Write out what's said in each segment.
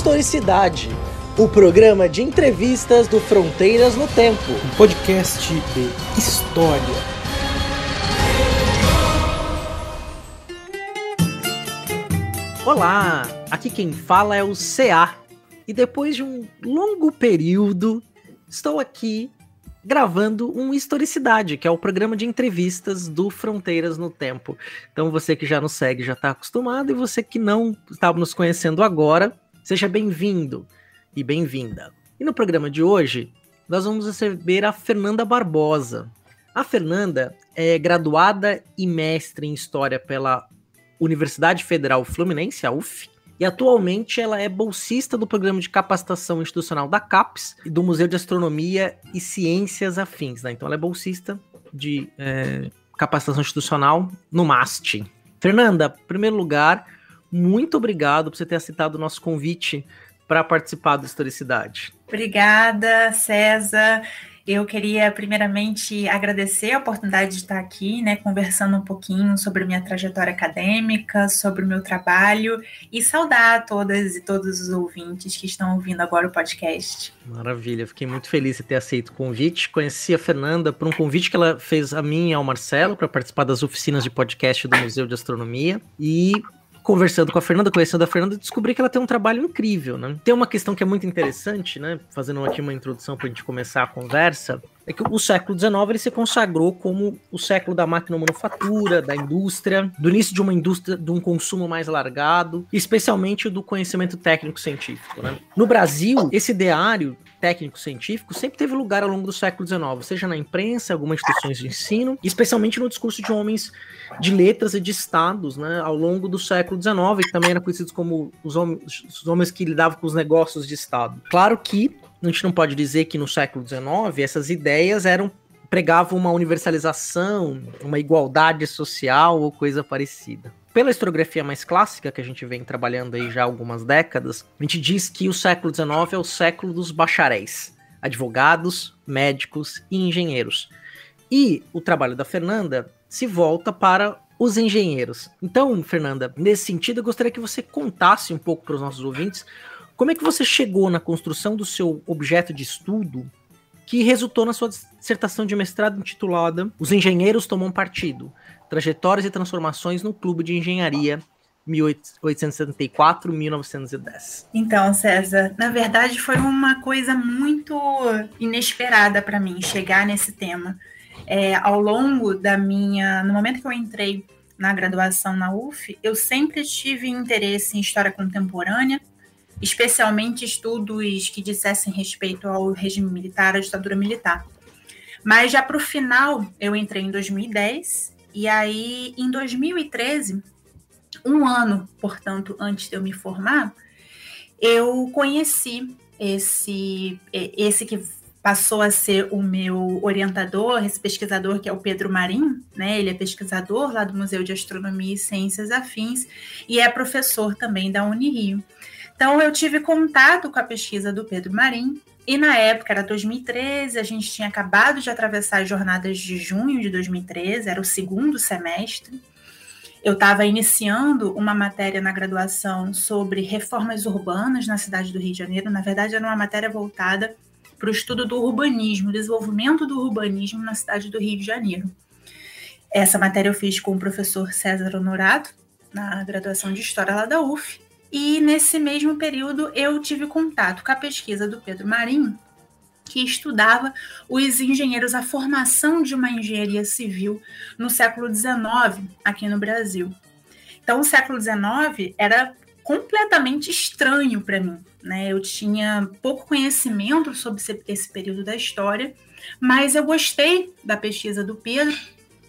Historicidade, o programa de entrevistas do Fronteiras no Tempo. Um podcast de história. Olá, aqui quem fala é o CA. E depois de um longo período, estou aqui gravando um Historicidade, que é o programa de entrevistas do Fronteiras no Tempo. Então você que já nos segue já está acostumado e você que não estava nos conhecendo agora, seja bem-vindo e bem-vinda. E no programa de hoje, nós vamos receber a Fernanda Barbosa. A Fernanda é graduada e mestre em História pela Universidade Federal Fluminense, a UF, e atualmente ela é bolsista do programa de capacitação institucional da CAPES e do Museu de Astronomia e Ciências Afins. Né? Então ela é bolsista de é, capacitação institucional no MAST. Fernanda, em primeiro lugar, muito obrigado por você ter aceitado o nosso convite para participar do Historicidade. Obrigada, César. Eu queria primeiramente agradecer a oportunidade de estar aqui, né, conversando um pouquinho sobre minha trajetória acadêmica, sobre o meu trabalho e saudar todas e todos os ouvintes que estão ouvindo agora o podcast. Maravilha, fiquei muito feliz de ter aceito o convite. Conheci a Fernanda por um convite que ela fez a mim e ao Marcelo para participar das oficinas de podcast do Museu de Astronomia e conversando com a Fernanda, conhecendo a Fernanda, descobri que ela tem um trabalho incrível, né? Tem uma questão que é muito interessante, né? Fazendo aqui uma introdução para a gente começar a conversa, é que o século XIX ele se consagrou como o século da máquina manufatura, da indústria, do início de uma indústria de um consumo mais largado, especialmente do conhecimento técnico-científico. Né? No Brasil, esse ideário técnico-científico sempre teve lugar ao longo do século XIX, seja na imprensa, algumas instituições de ensino, especialmente no discurso de homens de letras e de estados, né, ao longo do século XIX, que também eram conhecidos como os homens, os homens que lidavam com os negócios de estado. Claro que a gente não pode dizer que no século XIX essas ideias eram pregavam uma universalização, uma igualdade social ou coisa parecida. Pela historiografia mais clássica, que a gente vem trabalhando aí já há algumas décadas, a gente diz que o século XIX é o século dos bacharéis, advogados, médicos e engenheiros. E o trabalho da Fernanda se volta para os engenheiros. Então, Fernanda, nesse sentido, eu gostaria que você contasse um pouco para os nossos ouvintes como é que você chegou na construção do seu objeto de estudo que resultou na sua dissertação de mestrado intitulada Os Engenheiros Tomam Partido: Trajetórias e Transformações no Clube de Engenharia 1874-1910. Então, César, na verdade foi uma coisa muito inesperada para mim chegar nesse tema. É, ao longo da minha, no momento que eu entrei na graduação na UF, eu sempre tive interesse em história contemporânea especialmente estudos que dissessem respeito ao regime militar, à ditadura militar. Mas já para o final, eu entrei em 2010, e aí em 2013, um ano, portanto, antes de eu me formar, eu conheci esse, esse que passou a ser o meu orientador, esse pesquisador que é o Pedro Marim, né? Ele é pesquisador lá do Museu de Astronomia e Ciências Afins e é professor também da Unirio. Então, eu tive contato com a pesquisa do Pedro Marim, e na época era 2013, a gente tinha acabado de atravessar as jornadas de junho de 2013, era o segundo semestre. Eu estava iniciando uma matéria na graduação sobre reformas urbanas na cidade do Rio de Janeiro. Na verdade, era uma matéria voltada para o estudo do urbanismo, desenvolvimento do urbanismo na cidade do Rio de Janeiro. Essa matéria eu fiz com o professor César Honorato, na graduação de História lá da UF. E nesse mesmo período eu tive contato com a pesquisa do Pedro Marim, que estudava os engenheiros, a formação de uma engenharia civil no século XIX aqui no Brasil. Então, o século XIX era completamente estranho para mim. Né? Eu tinha pouco conhecimento sobre esse período da história, mas eu gostei da pesquisa do Pedro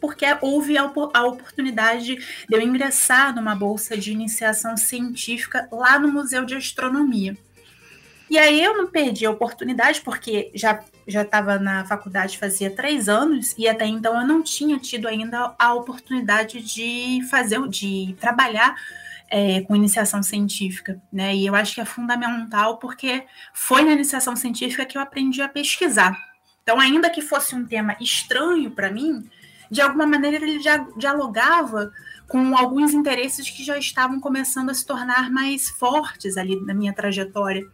porque houve a, oportunidade de eu ingressar numa bolsa de iniciação científica lá no Museu de Astronomia. E aí eu não perdi a oportunidade, porque já já estava na faculdade fazia três anos e até então eu não tinha tido ainda a oportunidade de fazer, de trabalhar é, com iniciação científica, né? E eu acho que é fundamental porque foi na iniciação científica que eu aprendi a pesquisar. Então, ainda que fosse um tema estranho para mim, de alguma maneira ele já dialogava com alguns interesses que já estavam começando a se tornar mais fortes ali na minha trajetória,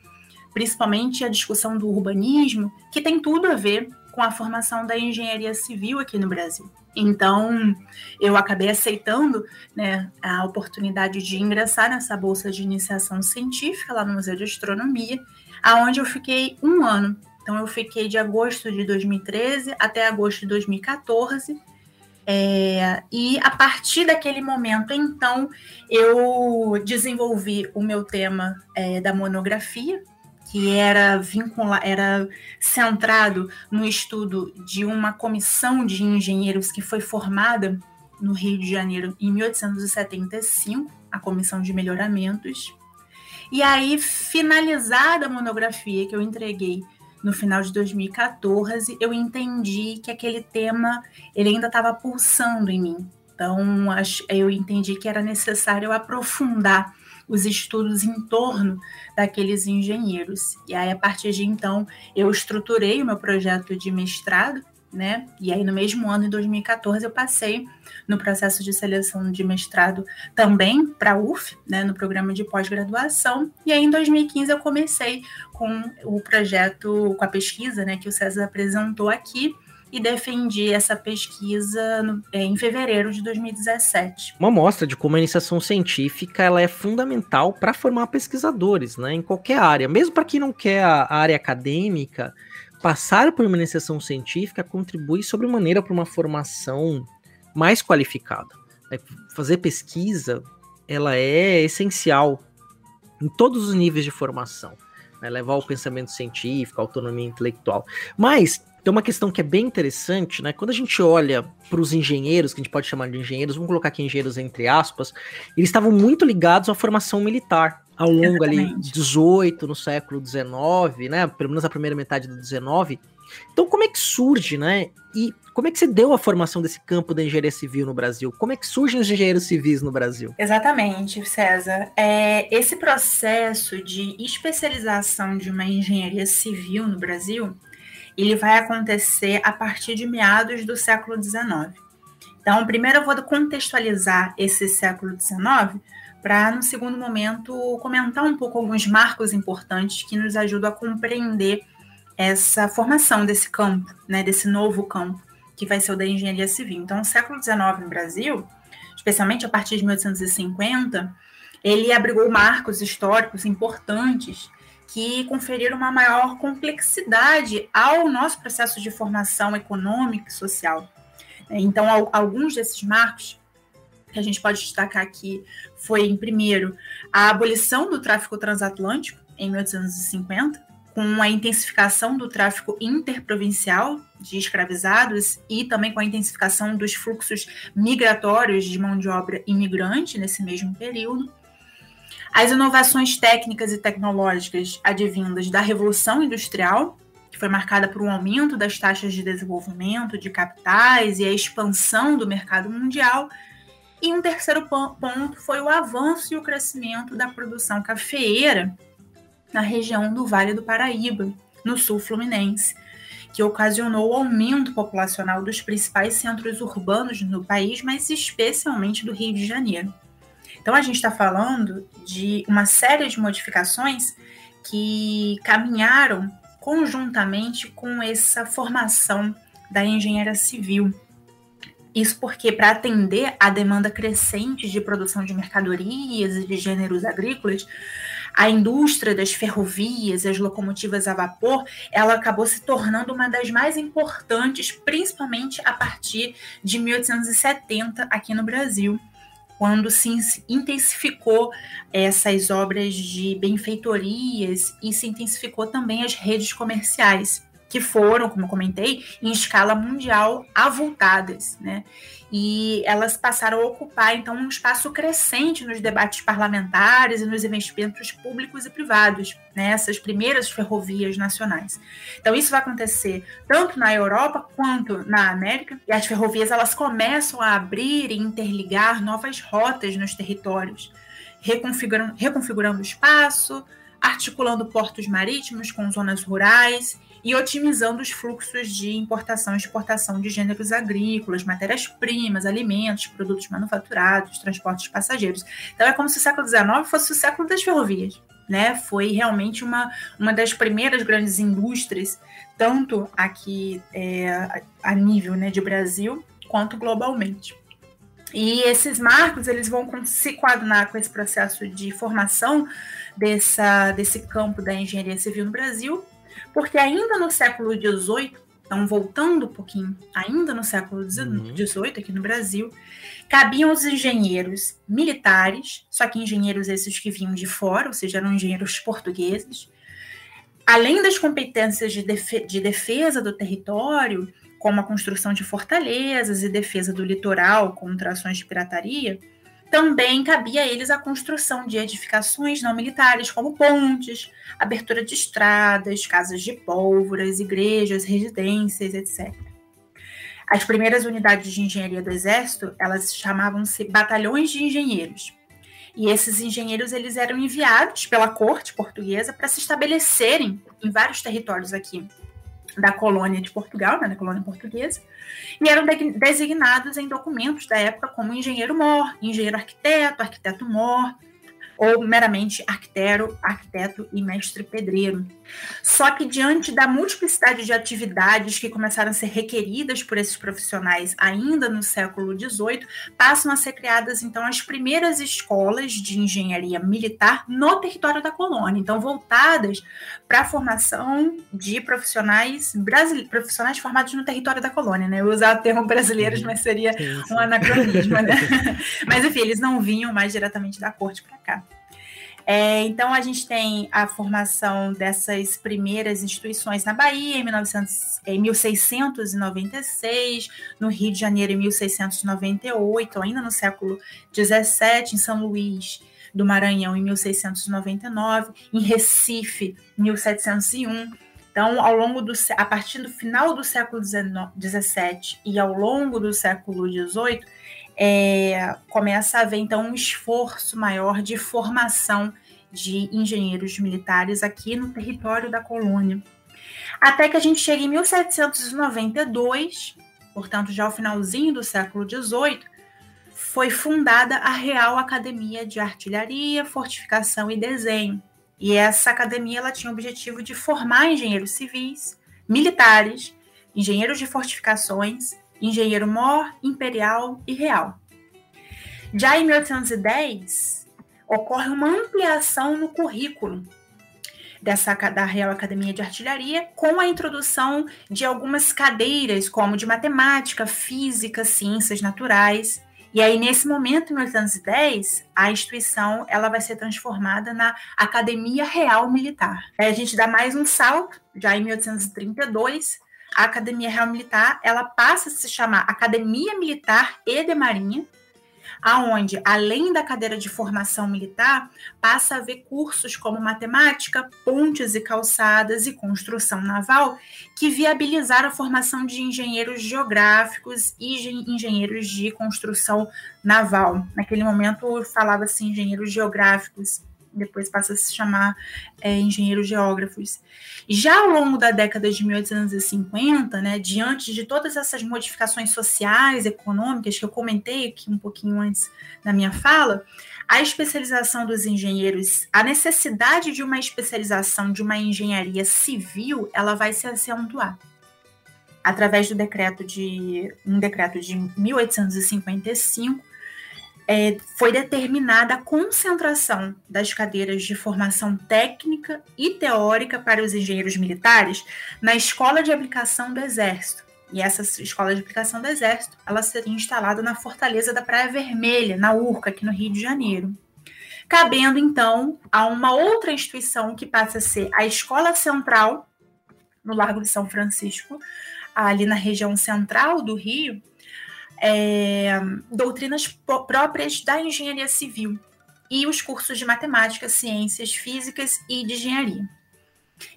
principalmente a discussão do urbanismo, que tem tudo a ver com a formação da engenharia civil aqui no Brasil. Então, eu acabei aceitando né, a oportunidade de ingressar nessa bolsa de iniciação científica lá no Museu de Astronomia, aonde eu fiquei um ano. Então, eu fiquei de agosto de 2013 até agosto de 2014. É, e a partir daquele momento, então, eu desenvolvi o meu tema é, da monografia, que era vinculado, era centrado no estudo de uma comissão de engenheiros que foi formada no Rio de Janeiro em 1875, a comissão de melhoramentos. E aí, finalizada a monografia que eu entreguei no final de 2014, eu entendi que aquele tema ele ainda estava pulsando em mim. Então, eu entendi que era necessário aprofundar os estudos em torno daqueles engenheiros. E aí, a partir de então, eu estruturei o meu projeto de mestrado, né? E aí, no mesmo ano, em 2014, eu passei no processo de seleção de mestrado também para a UF, né, no programa de pós-graduação. E aí, em 2015, eu comecei com o projeto, com a pesquisa né, que o César apresentou aqui, e defendi essa pesquisa no, é, em fevereiro de 2017. Uma mostra de como a iniciação científica ela é fundamental para formar pesquisadores, né, em qualquer área, mesmo para quem não quer a área acadêmica, passar por uma iniciação científica contribui sobremaneira para uma formação mais qualificada. É, fazer pesquisa, ela é essencial em todos os níveis de formação. Né, levar o pensamento científico, a autonomia intelectual. Mas tem uma questão que é bem interessante, né? Quando a gente olha para os engenheiros, que a gente pode chamar de engenheiros, vamos colocar aqui engenheiros entre aspas, eles estavam muito ligados à formação militar ao longo Exatamente. ali 18 no século 19, né? Pelo menos a primeira metade do 19. Então, como é que surge, né? E como é que se deu a formação desse campo da engenharia civil no Brasil? Como é que surgem os engenheiros civis no Brasil? Exatamente, César. É, esse processo de especialização de uma engenharia civil no Brasil, ele vai acontecer a partir de meados do século XIX. Então, primeiro eu vou contextualizar esse século XIX para, no segundo momento, comentar um pouco alguns marcos importantes que nos ajudam a compreender essa formação desse campo, né, desse novo campo, que vai ser o da engenharia civil. Então, o século XIX no Brasil, especialmente a partir de 1850, ele abrigou marcos históricos importantes que conferiram uma maior complexidade ao nosso processo de formação econômica e social. Então, alguns desses marcos que a gente pode destacar aqui foi, em primeiro, a abolição do tráfico transatlântico em 1850, com a intensificação do tráfico interprovincial de escravizados e também com a intensificação dos fluxos migratórios de mão de obra imigrante nesse mesmo período. As inovações técnicas e tecnológicas advindas da Revolução Industrial, que foi marcada por um aumento das taxas de desenvolvimento de capitais e a expansão do mercado mundial. E um terceiro ponto foi o avanço e o crescimento da produção cafeeira na região do Vale do Paraíba, no sul fluminense, que ocasionou o aumento populacional dos principais centros urbanos no país, mas especialmente do Rio de Janeiro. Então, a gente está falando de uma série de modificações que caminharam conjuntamente com essa formação da engenharia civil. Isso porque, para atender à demanda crescente de produção de mercadorias e de gêneros agrícolas, a indústria das ferrovias e as locomotivas a vapor, ela acabou se tornando uma das mais importantes, principalmente a partir de 1870 aqui no Brasil quando se intensificou essas obras de benfeitorias e se intensificou também as redes comerciais, que foram, como comentei, em escala mundial avultadas, né? e elas passaram a ocupar então um espaço crescente nos debates parlamentares e nos investimentos públicos e privados, nessas né, primeiras ferrovias nacionais. Então isso vai acontecer tanto na Europa quanto na América, e as ferrovias elas começam a abrir e interligar novas rotas nos territórios, reconfigurando, reconfigurando o espaço, articulando portos marítimos com zonas rurais e otimizando os fluxos de importação e exportação de gêneros agrícolas, matérias-primas, alimentos, produtos manufaturados, transportes passageiros. Então é como se o século XIX fosse o século das ferrovias. Né? Foi realmente uma, uma das primeiras grandes indústrias, tanto aqui é, a nível né, de Brasil, quanto globalmente. E esses marcos eles vão se coadunar com esse processo de formação dessa, desse campo da engenharia civil no Brasil, porque ainda no século XVIII, então voltando um pouquinho, ainda no século XVIII uhum. aqui no Brasil, cabiam os engenheiros militares, só que engenheiros esses que vinham de fora, ou seja, eram engenheiros portugueses, além das competências de, de defesa do território, como a construção de fortalezas e defesa do litoral contra ações de pirataria, também cabia a eles a construção de edificações não militares, como pontes, abertura de estradas, casas de pólvoras, igrejas, residências, etc. As primeiras unidades de engenharia do Exército, elas chamavam-se batalhões de engenheiros. E esses engenheiros eles eram enviados pela corte portuguesa para se estabelecerem em vários territórios aqui da colônia de Portugal, né, da colônia portuguesa, e eram designados em documentos da época como engenheiro-mor, engenheiro-arquiteto, arquiteto-mor, ou meramente arquiteto, arquiteto e mestre pedreiro. Só que diante da multiplicidade de atividades que começaram a ser requeridas por esses profissionais ainda no século XVIII, passam a ser criadas então as primeiras escolas de engenharia militar no território da colônia, então voltadas para a formação de profissionais brasileiros, profissionais formados no território da colônia, né? Eu usar o termo brasileiros, mas seria um anacronismo, né? mas enfim, eles não vinham mais diretamente da corte para cá. É, então, a gente tem a formação dessas primeiras instituições na Bahia, em, 1900, em 1696, no Rio de Janeiro, em 1698, ainda no século XVII, em São Luís do Maranhão, em 1699, em Recife, 1701. Então, ao longo do a partir do final do século XVII e ao longo do século XVIII, é, começa a haver então um esforço maior de formação de engenheiros militares aqui no território da colônia. Até que a gente chega em 1792, portanto, já ao finalzinho do século XVIII, foi fundada a Real Academia de Artilharia, Fortificação e Desenho. E essa academia ela tinha o objetivo de formar engenheiros civis, militares, engenheiros de fortificações engenheiro mor, imperial e real. Já em 1810, ocorre uma ampliação no currículo dessa da Real Academia de Artilharia, com a introdução de algumas cadeiras, como de matemática, física, ciências naturais. E aí, nesse momento, em 1810, a instituição ela vai ser transformada na Academia Real Militar. Aí a gente dá mais um salto, já em 1832, a Academia Real Militar ela passa a se chamar Academia Militar e de Marinha, aonde, além da cadeira de formação militar, passa a haver cursos como matemática, pontes e calçadas e construção naval, que viabilizaram a formação de engenheiros geográficos e engenheiros de construção naval. Naquele momento falava-se engenheiros geográficos depois passa a se chamar é, engenheiros geógrafos. Já ao longo da década de 1850, né, diante de todas essas modificações sociais, econômicas, que eu comentei aqui um pouquinho antes na minha fala, a especialização dos engenheiros, a necessidade de uma especialização de uma engenharia civil, ela vai se acentuar. Através do decreto de um decreto de 1855, é, foi determinada a concentração das cadeiras de formação técnica e teórica para os engenheiros militares na Escola de Aplicação do Exército. E essa escola de aplicação do Exército, ela seria instalada na Fortaleza da Praia Vermelha, na Urca, aqui no Rio de Janeiro. Cabendo, então, a uma outra instituição que passa a ser a Escola Central, no Largo de São Francisco, ali na região central do Rio, é, doutrinas próprias da engenharia civil e os cursos de matemática, ciências físicas e de engenharia.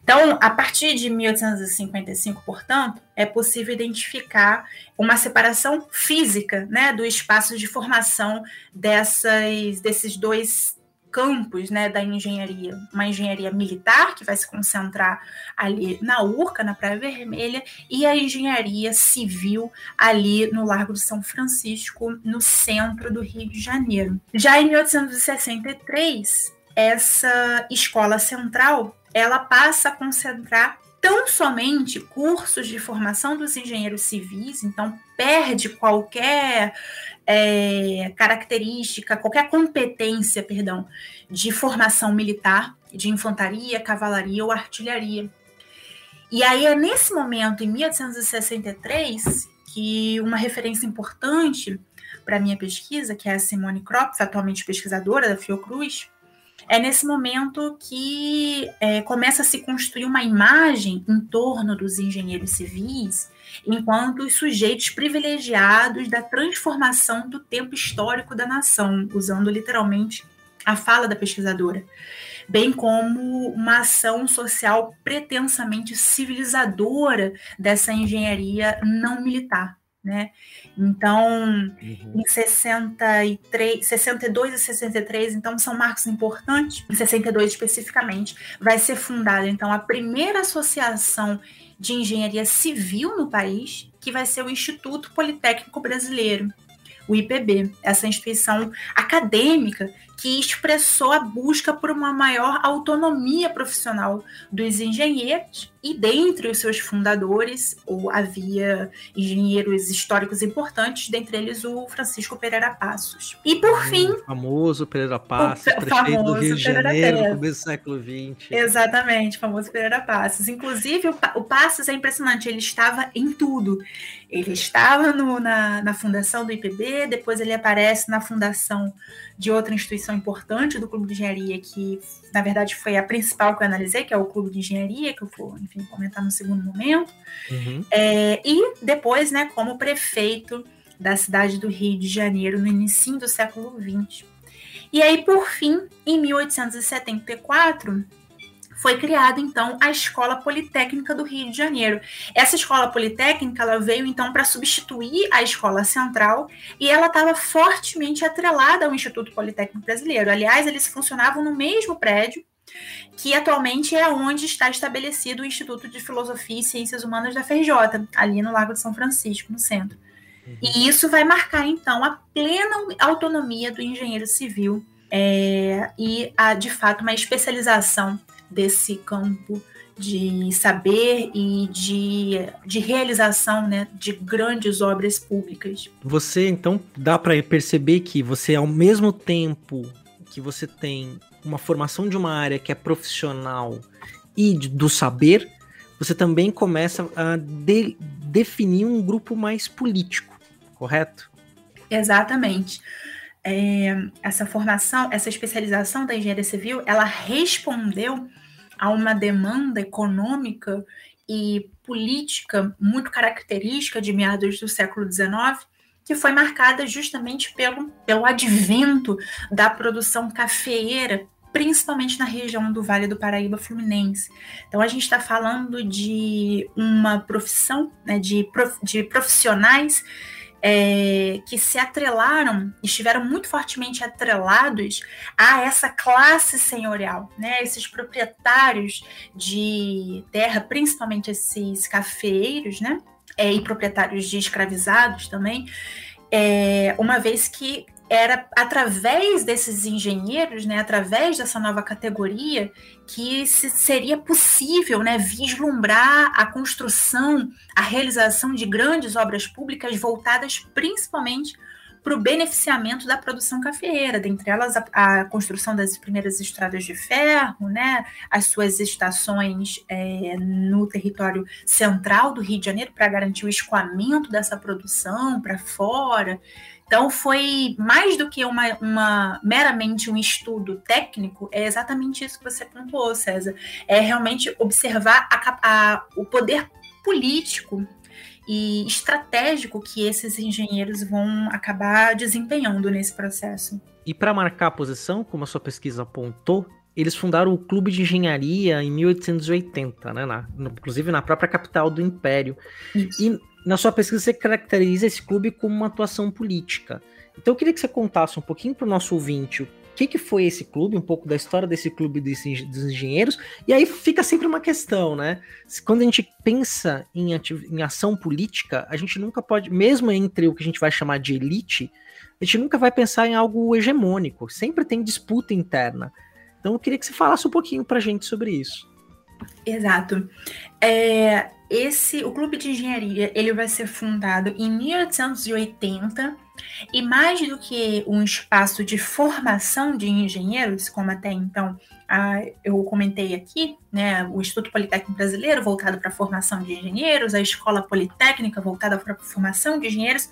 Então, a partir de 1855, portanto, é possível identificar uma separação física né, do espaço de formação dessas, desses dois campos né, da engenharia, uma engenharia militar, que vai se concentrar ali na Urca, na Praia Vermelha, e a engenharia civil ali no Largo de São Francisco, no centro do Rio de Janeiro. Já em 1863, essa escola central ela passa a concentrar tão somente cursos de formação dos engenheiros civis, então perde qualquer é, característica, qualquer competência, perdão, de formação militar, de infantaria, cavalaria ou artilharia. E aí é nesse momento, em 1863, que uma referência importante para minha pesquisa, que é a Simone Kropf, atualmente pesquisadora da Fiocruz, é nesse momento que é, começa a se construir uma imagem em torno dos engenheiros civis enquanto os sujeitos privilegiados da transformação do tempo histórico da nação, usando literalmente a fala da pesquisadora, bem como uma ação social pretensamente civilizadora dessa engenharia não militar. Né? Então, uhum. em 63, 62 e 63, então são marcos importantes. Em 62 especificamente, vai ser fundada então a primeira associação de engenharia civil no país, que vai ser o Instituto Politécnico Brasileiro, o IPB, essa instituição acadêmica que expressou a busca por uma maior autonomia profissional dos engenheiros e dentre os seus fundadores ou havia engenheiros históricos importantes, dentre eles o Francisco Pereira Passos. E por fim, o famoso Pereira Passos, o prefeito do Rio de Janeiro, no começo do século XX. Exatamente, famoso Pereira Passos. Inclusive o, o Passos é impressionante, ele estava em tudo. Ele estava no, na, na fundação do IPB, depois ele aparece na fundação de outra instituição importante do Clube de Engenharia, que na verdade foi a principal que eu analisei, que é o Clube de Engenharia, que eu vou, enfim, comentar no segundo momento. Uhum. É, e depois, né, como prefeito da cidade do Rio de Janeiro no início do século XX. E aí, por fim, em 1874, foi criada então a Escola Politécnica do Rio de Janeiro. Essa escola politécnica ela veio então para substituir a escola central e ela estava fortemente atrelada ao Instituto Politécnico Brasileiro. Aliás, eles funcionavam no mesmo prédio que atualmente é onde está estabelecido o Instituto de Filosofia e Ciências Humanas da FRJ, ali no Lago de São Francisco, no centro. Uhum. E isso vai marcar então a plena autonomia do engenheiro civil é, e a, de fato uma especialização desse campo de saber e de, de realização né, de grandes obras públicas. Você então dá para perceber que você ao mesmo tempo que você tem uma formação de uma área que é profissional e do saber, você também começa a de, definir um grupo mais político, correto? Exatamente. É, essa formação, essa especialização da engenharia civil, ela respondeu a uma demanda econômica e política muito característica de meados do século XIX, que foi marcada justamente pelo, pelo advento da produção cafeeira, principalmente na região do Vale do Paraíba Fluminense. Então, a gente está falando de uma profissão, né, de, prof, de profissionais é, que se atrelaram, estiveram muito fortemente atrelados a essa classe senhorial, né? Esses proprietários de terra, principalmente esses cafeeiros, né? É, e proprietários de escravizados também, é, uma vez que era através desses engenheiros, né, através dessa nova categoria, que seria possível né, vislumbrar a construção, a realização de grandes obras públicas voltadas principalmente para o beneficiamento da produção cafeeira, dentre elas a, a, construção das primeiras estradas de ferro, né, as suas estações é, no território central do Rio de Janeiro para garantir o escoamento dessa produção para fora. Então, foi mais do que uma, uma, meramente um estudo técnico, é exatamente isso que você pontuou, César. É realmente observar a, a, o poder político e estratégico que esses engenheiros vão acabar desempenhando nesse processo. E para marcar a posição, como a sua pesquisa apontou, eles fundaram o Clube de Engenharia em 1880, né? Na, inclusive na própria capital do Império. Isso. E na sua pesquisa você caracteriza esse clube como uma atuação política. Então eu queria que você contasse um pouquinho para o nosso ouvinte o que, que foi esse clube, um pouco da história desse clube dos engenheiros, e aí fica sempre uma questão, né? Quando a gente pensa em, em ação política, a gente nunca pode, mesmo entre o que a gente vai chamar de elite, a gente nunca vai pensar em algo hegemônico, sempre tem disputa interna. Então eu queria que você falasse um pouquinho para a gente sobre isso. Exato. É, esse, o Clube de Engenharia, ele vai ser fundado em 1880 e mais do que um espaço de formação de engenheiros, como até então a, eu comentei aqui, né, o Instituto Politécnico Brasileiro voltado para a formação de engenheiros, a Escola Politécnica voltada para a formação de engenheiros,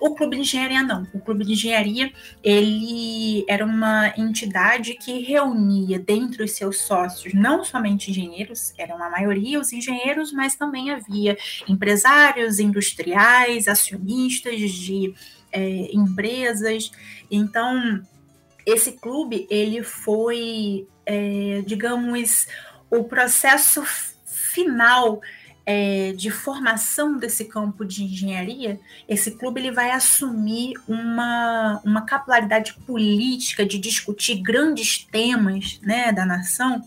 o Clube de Engenharia não. O Clube de Engenharia, ele era uma entidade que reunia dentre os seus sócios não somente engenheiros, eram a maioria os engenheiros, mas também havia empresários, industriais, acionistas de é, empresas. Então, esse clube, ele foi, é, digamos, o processo final é, de formação desse campo de engenharia, esse clube ele vai assumir uma, uma capilaridade política de discutir grandes temas né, da nação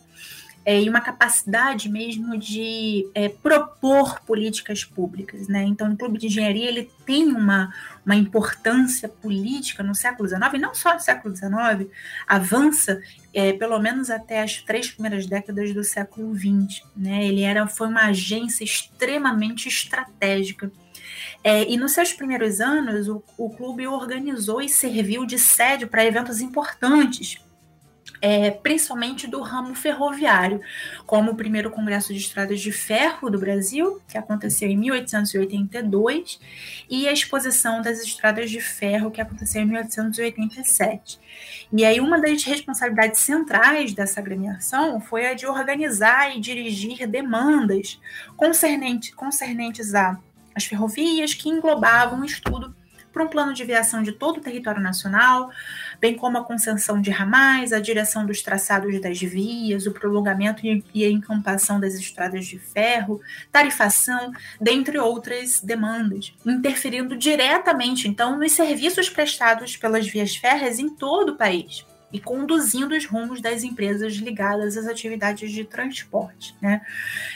é, e uma capacidade mesmo de é, propor políticas públicas. Né? Então, o Clube de Engenharia ele tem uma, uma importância política no século XIX, e não só no século XIX, avança é, pelo menos até as três primeiras décadas do século XX. Né? Ele era, foi uma agência extremamente estratégica. É, e nos seus primeiros anos, o, o clube organizou e serviu de sede para eventos importantes é, principalmente do ramo ferroviário, como o primeiro Congresso de Estradas de Ferro do Brasil, que aconteceu em 1882, e a Exposição das Estradas de Ferro, que aconteceu em 1887. E aí, uma das responsabilidades centrais dessa agremiação foi a de organizar e dirigir demandas concernente, concernentes a as ferrovias que englobavam um estudo para um plano de viação de todo o território nacional, bem como a concessão de ramais, a direção dos traçados das vias, o prolongamento e a encampação das estradas de ferro, tarifação, dentre outras demandas, interferindo diretamente, então, nos serviços prestados pelas vias férreas em todo o país e conduzindo os rumos das empresas ligadas às atividades de transporte. Né?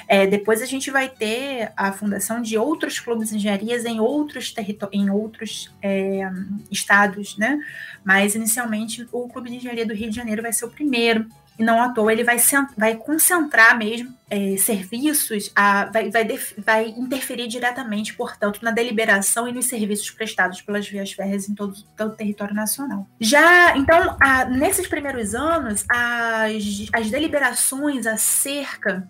É, depois a gente vai ter a fundação de outros clubes de engenharias em outros, em outros é, estados, né? mas inicialmente o Clube de Engenharia do Rio de Janeiro vai ser o primeiro e não à toa ele vai, vai concentrar mesmo é, serviços, a, vai, vai, vai interferir diretamente, portanto, na deliberação e nos serviços prestados pelas vias férreas em todo, todo o território nacional. Já, então, a, nesses primeiros anos, as, as deliberações acerca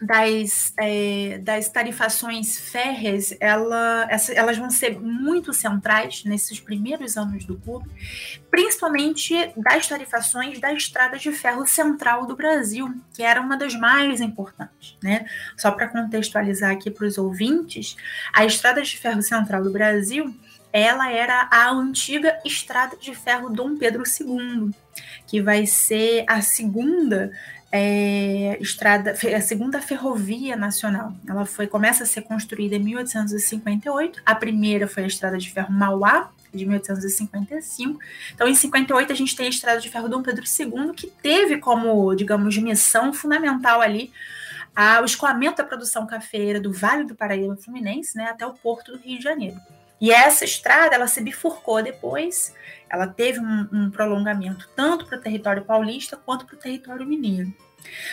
das, é, das tarifações férreas, ela, essa, elas vão ser muito centrais nesses primeiros anos do clube, principalmente das tarifações da estrada de ferro central do Brasil, que era uma das mais importantes. Né? Só para contextualizar aqui para os ouvintes, a estrada de ferro central do Brasil ela era a antiga estrada de ferro Dom Pedro II, que vai ser a segunda é, estrada, a segunda ferrovia nacional. Ela foi começa a ser construída em 1858. A primeira foi a estrada de ferro Mauá de 1855. Então, em 58 a gente tem a estrada de ferro Dom Pedro II, que teve como, digamos, missão fundamental ali a, o escoamento da produção cafeira do Vale do Paraíba Fluminense, né, até o porto do Rio de Janeiro. E essa estrada, ela se bifurcou depois, ela teve um, um prolongamento tanto para o território paulista quanto para o território mineiro.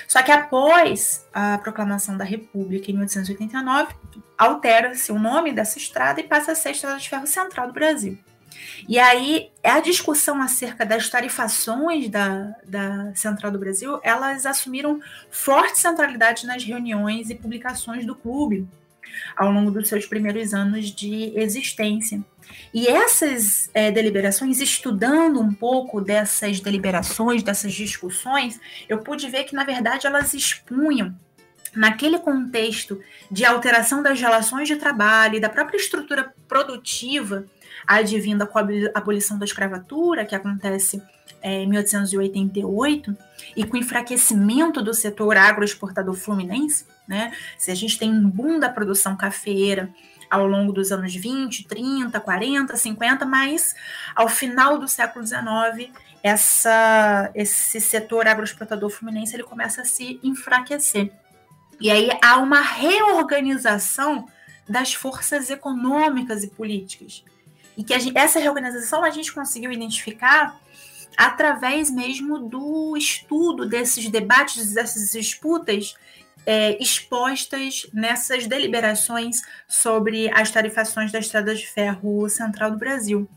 Só que após a proclamação da República em 1889, altera-se o nome dessa estrada e passa a ser a Estrada de Ferro Central do Brasil. E aí, a discussão acerca das tarifações da, da Central do Brasil, elas assumiram forte centralidade nas reuniões e publicações do clube ao longo dos seus primeiros anos de existência. E essas é, deliberações, estudando um pouco dessas deliberações, dessas discussões, eu pude ver que, na verdade, elas expunham naquele contexto de alteração das relações de trabalho e da própria estrutura produtiva advinda com a abolição da escravatura, que acontece é, em 1888, e com o enfraquecimento do setor agroexportador fluminense, né? Se a gente tem um boom da produção cafeira, ao longo dos anos 20, 30, 40, 50, mas ao final do século XIX, essa, esse setor agroexportador fluminense ele começa a se enfraquecer. E aí há uma reorganização das forças econômicas e políticas. E que gente, essa reorganização a gente conseguiu identificar através mesmo do estudo desses debates, dessas disputas é, expostas nessas deliberações sobre as tarifações da Estrada de Ferro Central do Brasil.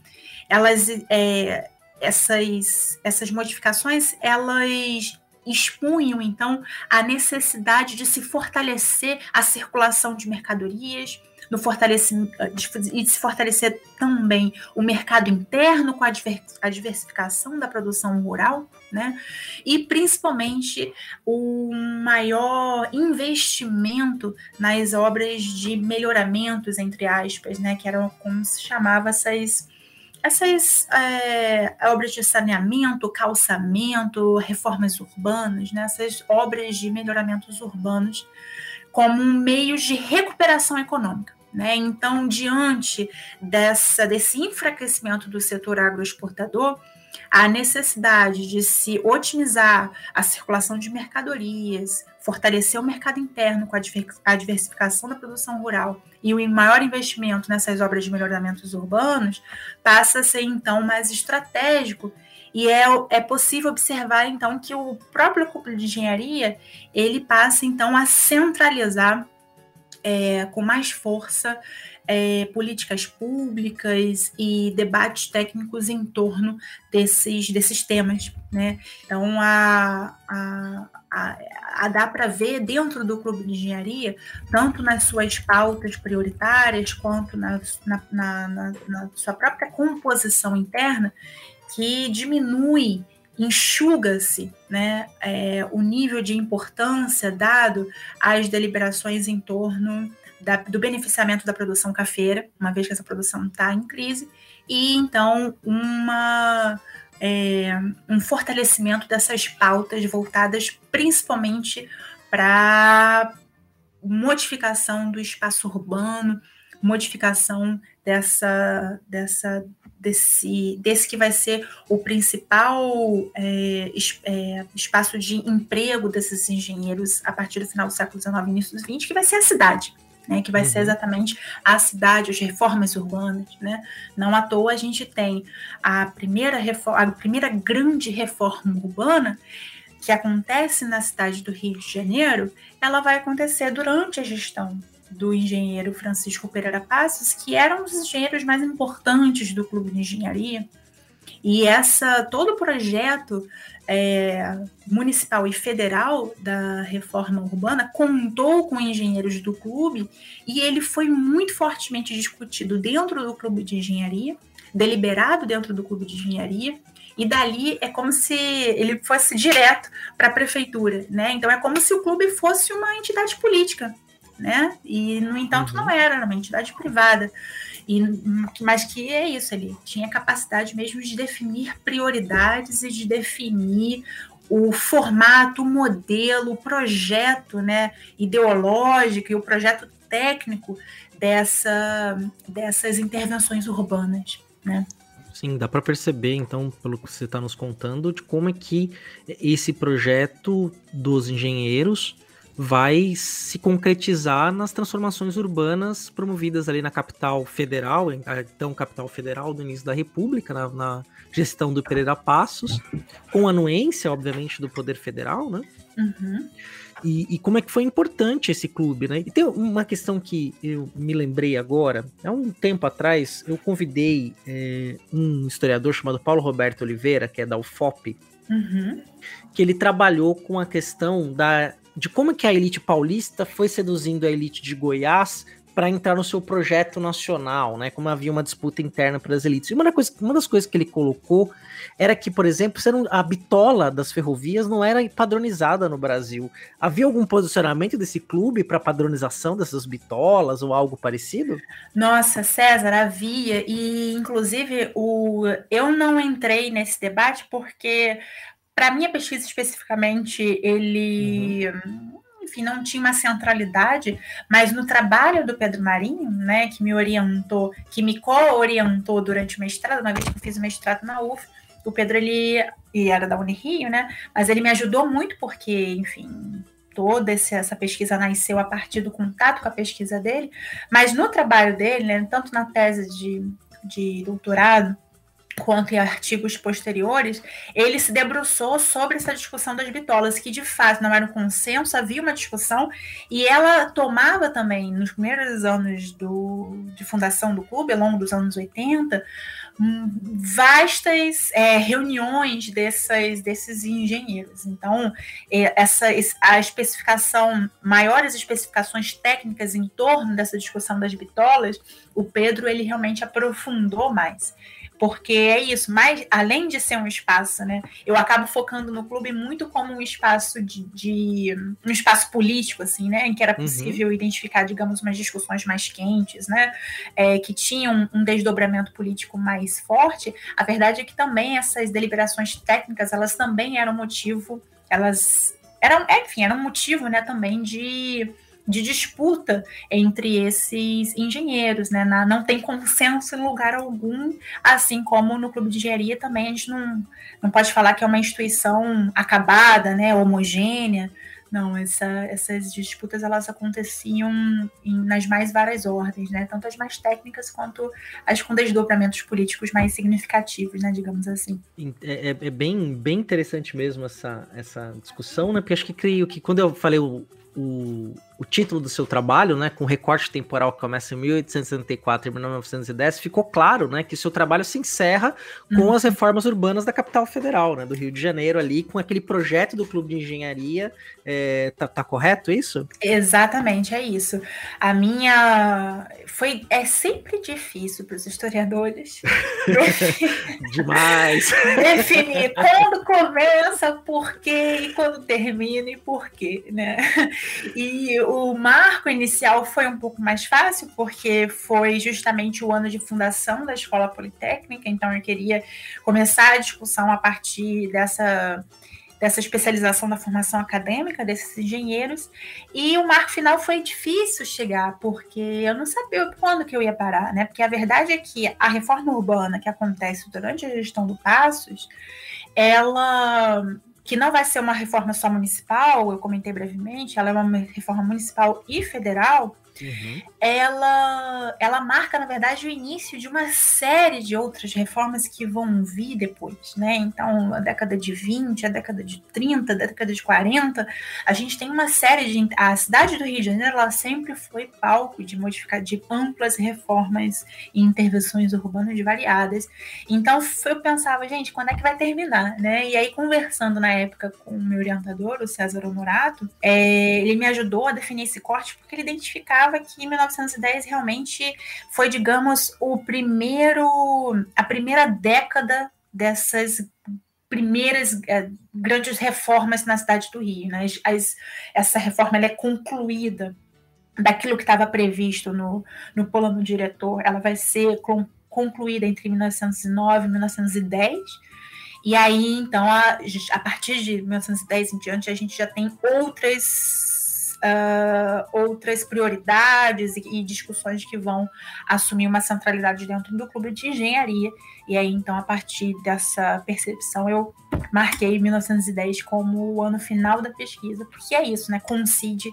Elas, é, essas, essas modificações, elas expunham então a necessidade de se fortalecer a circulação de mercadorias, no fortalecimento e de se fortalecer também o mercado interno com a diversificação da produção rural, né? E principalmente o maior investimento nas obras de melhoramentos, entre aspas, né? Que eram como se chamava essas essas é, obras de saneamento, calçamento, reformas urbanas, né, essas obras de melhoramentos urbanos, como meios de recuperação econômica. Né? Então, diante dessa, desse enfraquecimento do setor agroexportador, a necessidade de se otimizar a circulação de mercadorias, fortalecer o mercado interno com a diversificação da produção rural e o maior investimento nessas obras de melhoramentos urbanos passa a ser então mais estratégico e é, é possível observar então que o próprio cúpula de engenharia ele passa então a centralizar é, com mais força é, políticas públicas e debates técnicos em torno desses, desses temas. Né? Então, a, a, a, a dá para ver dentro do Clube de Engenharia, tanto nas suas pautas prioritárias, quanto na, na, na, na sua própria composição interna, que diminui enxuga-se né, é, o nível de importância dado às deliberações em torno da, do beneficiamento da produção cafeira, uma vez que essa produção está em crise, e então uma, é, um fortalecimento dessas pautas voltadas principalmente para modificação do espaço urbano, modificação dessa, dessa desse, desse que vai ser o principal é, é, espaço de emprego desses engenheiros a partir do final do século XIX início dos XX, que vai ser a cidade né, que vai uhum. ser exatamente a cidade, as reformas urbanas. Né? Não à toa a gente tem a primeira, reforma, a primeira grande reforma urbana que acontece na cidade do Rio de Janeiro, ela vai acontecer durante a gestão do engenheiro Francisco Pereira Passos, que era um dos engenheiros mais importantes do Clube de Engenharia. E essa todo o projeto é, municipal e federal da reforma urbana contou com engenheiros do clube e ele foi muito fortemente discutido dentro do clube de engenharia, deliberado dentro do clube de engenharia. E dali é como se ele fosse direto para a prefeitura, né? Então é como se o clube fosse uma entidade política, né? E no entanto uhum. não era, era uma entidade privada. E, mas que é isso, ele tinha capacidade mesmo de definir prioridades e de definir o formato, o modelo, o projeto né, ideológico e o projeto técnico dessa, dessas intervenções urbanas. Né? Sim, dá para perceber, então, pelo que você está nos contando, de como é que esse projeto dos engenheiros vai se concretizar nas transformações urbanas promovidas ali na capital federal, então capital federal do início da República, na, na gestão do Pereira Passos, com anuência, obviamente, do Poder Federal, né? Uhum. E, e, como é que foi importante esse clube, né? E tem uma questão que eu me lembrei agora. Há um tempo atrás, eu convidei é, um historiador chamado Paulo Roberto Oliveira, que é da UFOP, uhum. que ele trabalhou com a questão da de como que a elite paulista foi seduzindo a elite de Goiás para entrar no seu projeto nacional, né? Como havia uma disputa interna pelas elites. E uma, coisa, uma das coisas que ele colocou era que, por exemplo, a bitola das ferrovias não era padronizada no Brasil. Havia algum posicionamento desse clube para padronização dessas bitolas ou algo parecido? Nossa, César, havia. E, inclusive, o... eu não entrei nesse debate porque para minha pesquisa especificamente, ele. Uhum. enfim, não tinha uma centralidade, mas no trabalho do Pedro Marinho, né, que me orientou, que me co-orientou durante o mestrado, uma vez que eu fiz o mestrado na UF, o Pedro, ele, ele era da Unirio, né, mas ele me ajudou muito porque, enfim, toda essa pesquisa nasceu a partir do contato com a pesquisa dele, mas no trabalho dele, né, tanto na tese de, de doutorado, quanto em artigos posteriores, ele se debruçou sobre essa discussão das bitolas, que de fato não era um consenso, havia uma discussão, e ela tomava também, nos primeiros anos do, de fundação do clube, ao longo dos anos 80, vastas é, reuniões dessas, desses engenheiros. Então, é, essa, a especificação, maiores especificações técnicas em torno dessa discussão das bitolas, o Pedro ele realmente aprofundou mais porque é isso, mas além de ser um espaço, né, eu acabo focando no clube muito como um espaço de, de um espaço político, assim, né, em que era uhum. possível uhum. identificar, digamos, umas discussões mais quentes, né, é, que tinham um desdobramento político mais forte. A verdade é que também essas deliberações técnicas, elas também eram motivo, elas eram, enfim, eram motivo, né, também de de disputa entre esses engenheiros, né? não tem consenso em lugar algum, assim como no clube de engenharia também a gente não, não pode falar que é uma instituição acabada, né, homogênea. Não, essa, essas disputas elas aconteciam em, nas mais várias ordens, né? Tanto as mais técnicas quanto as com desdobramentos políticos mais significativos, né? Digamos assim. É, é, é bem, bem interessante mesmo essa, essa discussão, né? Porque acho que creio que quando eu falei o, o, o título do seu trabalho, né, com recorte temporal que começa em 1864 e 1910, ficou claro, né, que o seu trabalho se encerra com uhum. as reformas urbanas da capital federal, né, do Rio de Janeiro ali, com aquele projeto do Clube de Engenharia, é, tá, tá correto isso? Exatamente, é isso. A minha foi é sempre difícil para os historiadores demais definir quando começa, por quê e quando termina e por quê, né? E o marco inicial foi um pouco mais fácil, porque foi justamente o ano de fundação da Escola Politécnica, então eu queria começar a discussão a partir dessa dessa especialização da formação acadêmica desses engenheiros. E o marco final foi difícil chegar, porque eu não sabia quando que eu ia parar, né? Porque a verdade é que a reforma urbana que acontece durante a gestão do Passos, ela que não vai ser uma reforma só municipal, eu comentei brevemente, ela é uma reforma municipal e federal, Uhum. Ela, ela marca, na verdade, o início de uma série de outras reformas que vão vir depois, né? Então, a década de 20, a década de 30, a década de 40, a gente tem uma série de. A cidade do Rio de Janeiro, ela sempre foi palco de modificar, de amplas reformas e intervenções urbanas variadas. Então, eu pensava, gente, quando é que vai terminar, né? E aí, conversando na época com o meu orientador, o César Honorato, é, ele me ajudou a definir esse corte porque ele identificava achava que 1910 realmente foi, digamos, o primeiro, a primeira década dessas primeiras é, grandes reformas na cidade do Rio. Né? As, essa reforma é concluída daquilo que estava previsto no, no plano diretor, ela vai ser concluída entre 1909 e 1910. E aí, então, a, a partir de 1910 em diante, a gente já tem outras uh, outras prioridades e, e, discussões que vão assumir uma centralidade dentro do clube de engenharia. E aí, então, a partir dessa percepção, eu marquei 1910 como o ano final da pesquisa, porque é isso, né? Coincide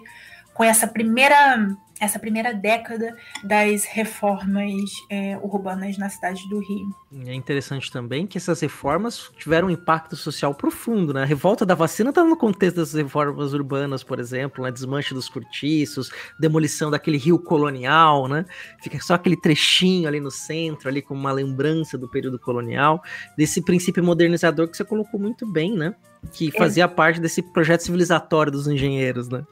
com essa primeira essa primeira década das reformas é, urbanas na cidade do Rio. É interessante também que essas reformas tiveram um impacto social profundo, né? A revolta da vacina está no contexto das reformas urbanas, por exemplo, né? desmanche dos cortiços, demolição daquele rio colonial, né? Fica só aquele trechinho ali no centro, ali com uma lembrança do período colonial, desse princípio modernizador que você colocou muito bem, né? Que fazia é. parte desse projeto civilizatório dos engenheiros, né?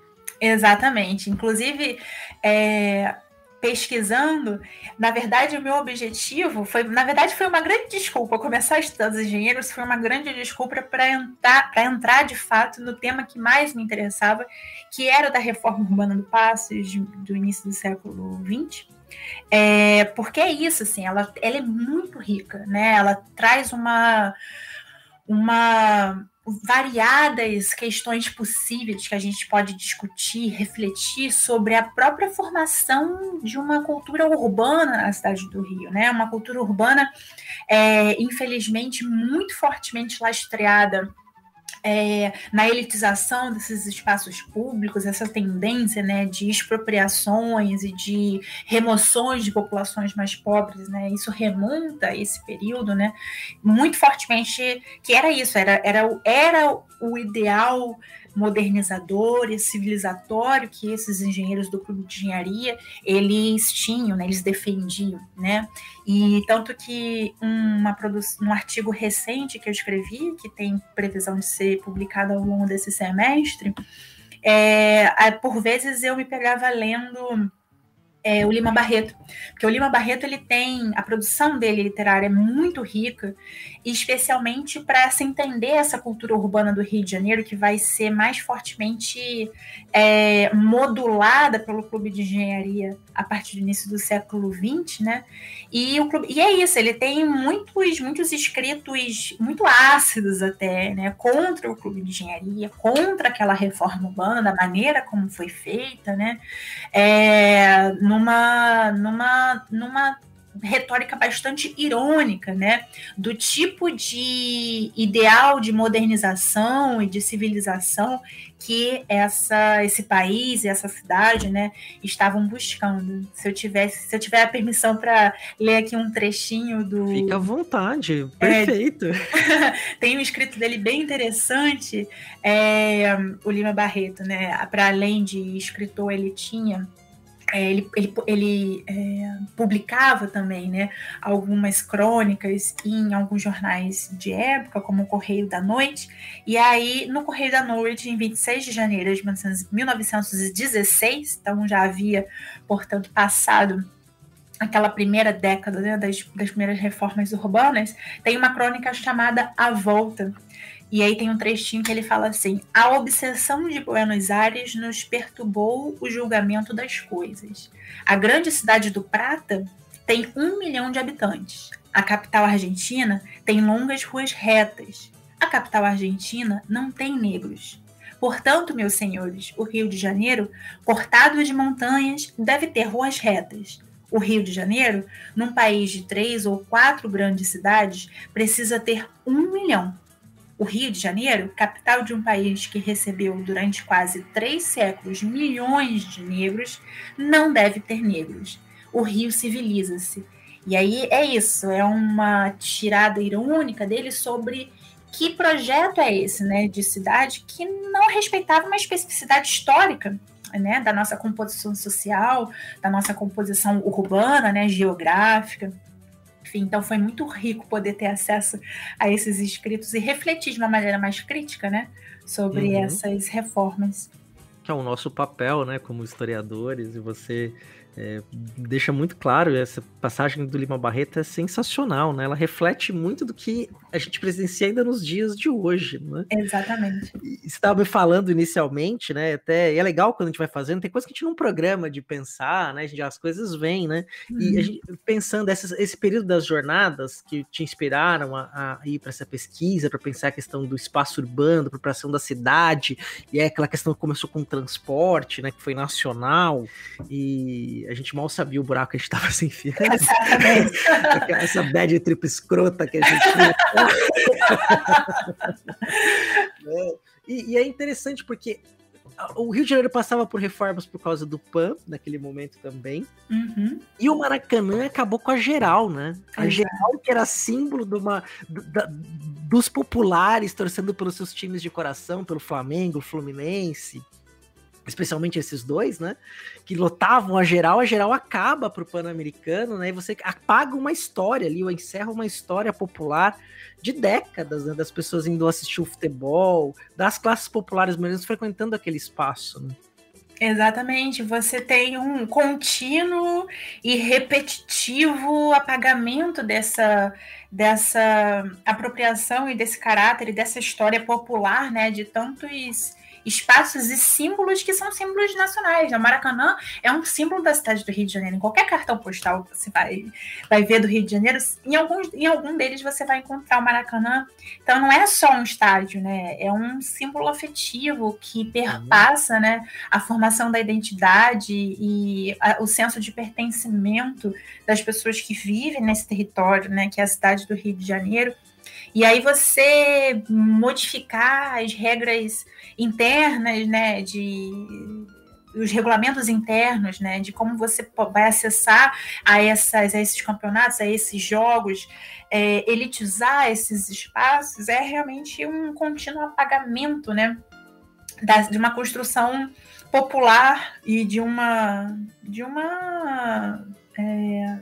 Exatamente. Inclusive, é, pesquisando, na verdade, o meu objetivo foi, na verdade, foi uma grande desculpa. Começar a estudar os engenheiros foi uma grande desculpa para entrar, para entrar de fato no tema que mais me interessava, que era o da reforma urbana do Passos do início do século XX. É, porque é isso, assim, ela, ela é muito rica, né? Ela traz uma uma variadas questões possíveis que a gente pode discutir, refletir sobre a própria formação de uma cultura urbana na cidade do Rio, né? Uma cultura urbana, é, infelizmente, muito fortemente lastreada é, na elitização desses espaços públicos, essa tendência né, de expropriações e de remoções de populações mais pobres, né, isso remonta a esse período, né, muito fortemente, que era isso, era, era, era o ideal modernizador e civilizatório que esses engenheiros do clube de engenharia eles tinham, né, eles defendiam, né? E tanto que uma produção, um artigo recente que eu escrevi, que tem previsão de ser publicado ao longo desse semestre, é, por vezes eu me pegava lendo é, o Lima Barreto, porque o Lima Barreto ele tem a produção dele literária é muito rica, especialmente para se entender essa cultura urbana do Rio de Janeiro que vai ser mais fortemente é, modulada pelo Clube de Engenharia a partir do início do século XX, né? E, o clube, e é isso, ele tem muitos, muitos escritos muito ácidos até, né? Contra o Clube de Engenharia, contra aquela reforma urbana, a maneira como foi feita, né? É, numa, numa, numa retórica bastante irônica, né, do tipo de ideal de modernização e de civilização que essa, esse país e essa cidade, né, estavam buscando. Se eu tivesse, se eu tiver a permissão para ler aqui um trechinho do Fica à vontade, perfeito. É, tem um escrito dele bem interessante, é, o Lima Barreto, né, para além de escritor, ele tinha é, ele, ele, ele é, publicava também né, algumas crônicas em alguns jornais de época, como o Correio da Noite. E aí, no Correio da Noite, em 26 de janeiro de 1916, então já havia, portanto, passado aquela primeira década né, das, das primeiras reformas urbanas, tem uma crônica chamada A Volta, e aí tem um trechinho que ele fala assim: a obsessão de Buenos Aires nos perturbou o julgamento das coisas. A grande cidade do Prata tem um milhão de habitantes. A capital argentina tem longas ruas retas. A capital argentina não tem negros. Portanto, meus senhores, o Rio de Janeiro, cortado de montanhas, deve ter ruas retas. O Rio de Janeiro, num país de três ou quatro grandes cidades, precisa ter um milhão o Rio de Janeiro, capital de um país que recebeu durante quase três séculos milhões de negros, não deve ter negros. O Rio civiliza-se. E aí é isso, é uma tirada irônica dele sobre que projeto é esse, né, de cidade que não respeitava uma especificidade histórica, né, da nossa composição social, da nossa composição urbana, né, geográfica. Enfim, então foi muito rico poder ter acesso a esses escritos e refletir de uma maneira mais crítica, né, sobre uhum. essas reformas. Que é o nosso papel, né, como historiadores, e você é, deixa muito claro, essa passagem do Lima Barreto é sensacional, né? Ela reflete muito do que a gente presencia ainda nos dias de hoje, né? Exatamente. E você estava me falando inicialmente, né? Até é legal quando a gente vai fazendo, tem coisa que a gente não programa de pensar, né? Gente, as coisas vêm, né? Uhum. E a gente, pensando essa, esse período das jornadas que te inspiraram a, a ir para essa pesquisa, para pensar a questão do espaço urbano, apropriação da cidade, e é aquela questão que começou com o transporte, né? Que foi nacional e a gente mal sabia o buraco que a gente estava se enfiando. Exatamente. Essa bad trip escrota que a gente tinha. é. e, e é interessante porque o Rio de Janeiro passava por reformas por causa do PAN, naquele momento também. Uhum. E o Maracanã acabou com a geral, né? A geral que era símbolo de uma, da, dos populares torcendo pelos seus times de coração, pelo Flamengo, Fluminense especialmente esses dois, né? Que lotavam a geral, a geral acaba pro Pan-Americano, né? E você apaga uma história ali, ou encerra uma história popular de décadas, né? Das pessoas indo assistir o futebol, das classes populares mesmo frequentando aquele espaço, né? Exatamente, você tem um contínuo e repetitivo apagamento dessa, dessa apropriação e desse caráter e dessa história popular, né, de tantos espaços e símbolos que são símbolos nacionais. O Maracanã é um símbolo da cidade do Rio de Janeiro. Em qualquer cartão postal que você vai, vai ver do Rio de Janeiro, em, alguns, em algum deles você vai encontrar o Maracanã. Então não é só um estádio, né? É um símbolo afetivo que perpassa né, a formação da identidade e a, o senso de pertencimento das pessoas que vivem nesse território, né? Que é a cidade do Rio de Janeiro. E aí você modificar as regras internas, né, de os regulamentos internos, né, de como você vai acessar a, essas, a esses campeonatos, a esses jogos, é, elitizar esses espaços, é realmente um contínuo apagamento, né, da, de uma construção popular e de uma de uma é,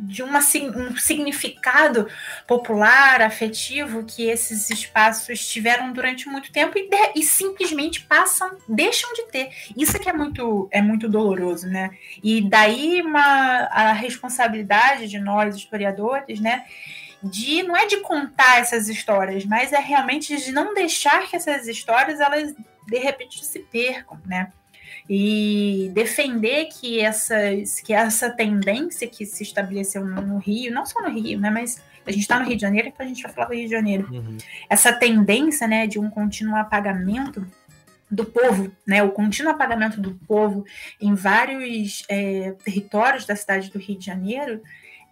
de uma, um significado popular, afetivo que esses espaços tiveram durante muito tempo e, de, e, simplesmente passam, deixam de ter. Isso é que é muito, é muito doloroso, né? E daí uma, a responsabilidade de nós, historiadores, né? De, não é de contar essas histórias, mas é realmente de não deixar que essas histórias, elas de repente se percam, né? E defender que, essas, que essa tendência que se estabeleceu no, Rio, não só no Rio, né, mas a gente está no Rio de Janeiro, então a gente vai falar do Rio de Janeiro. Uhum. Essa tendência né, de um contínuo apagamento do povo, né, o contínuo apagamento do povo em vários é, territórios da cidade do Rio de Janeiro,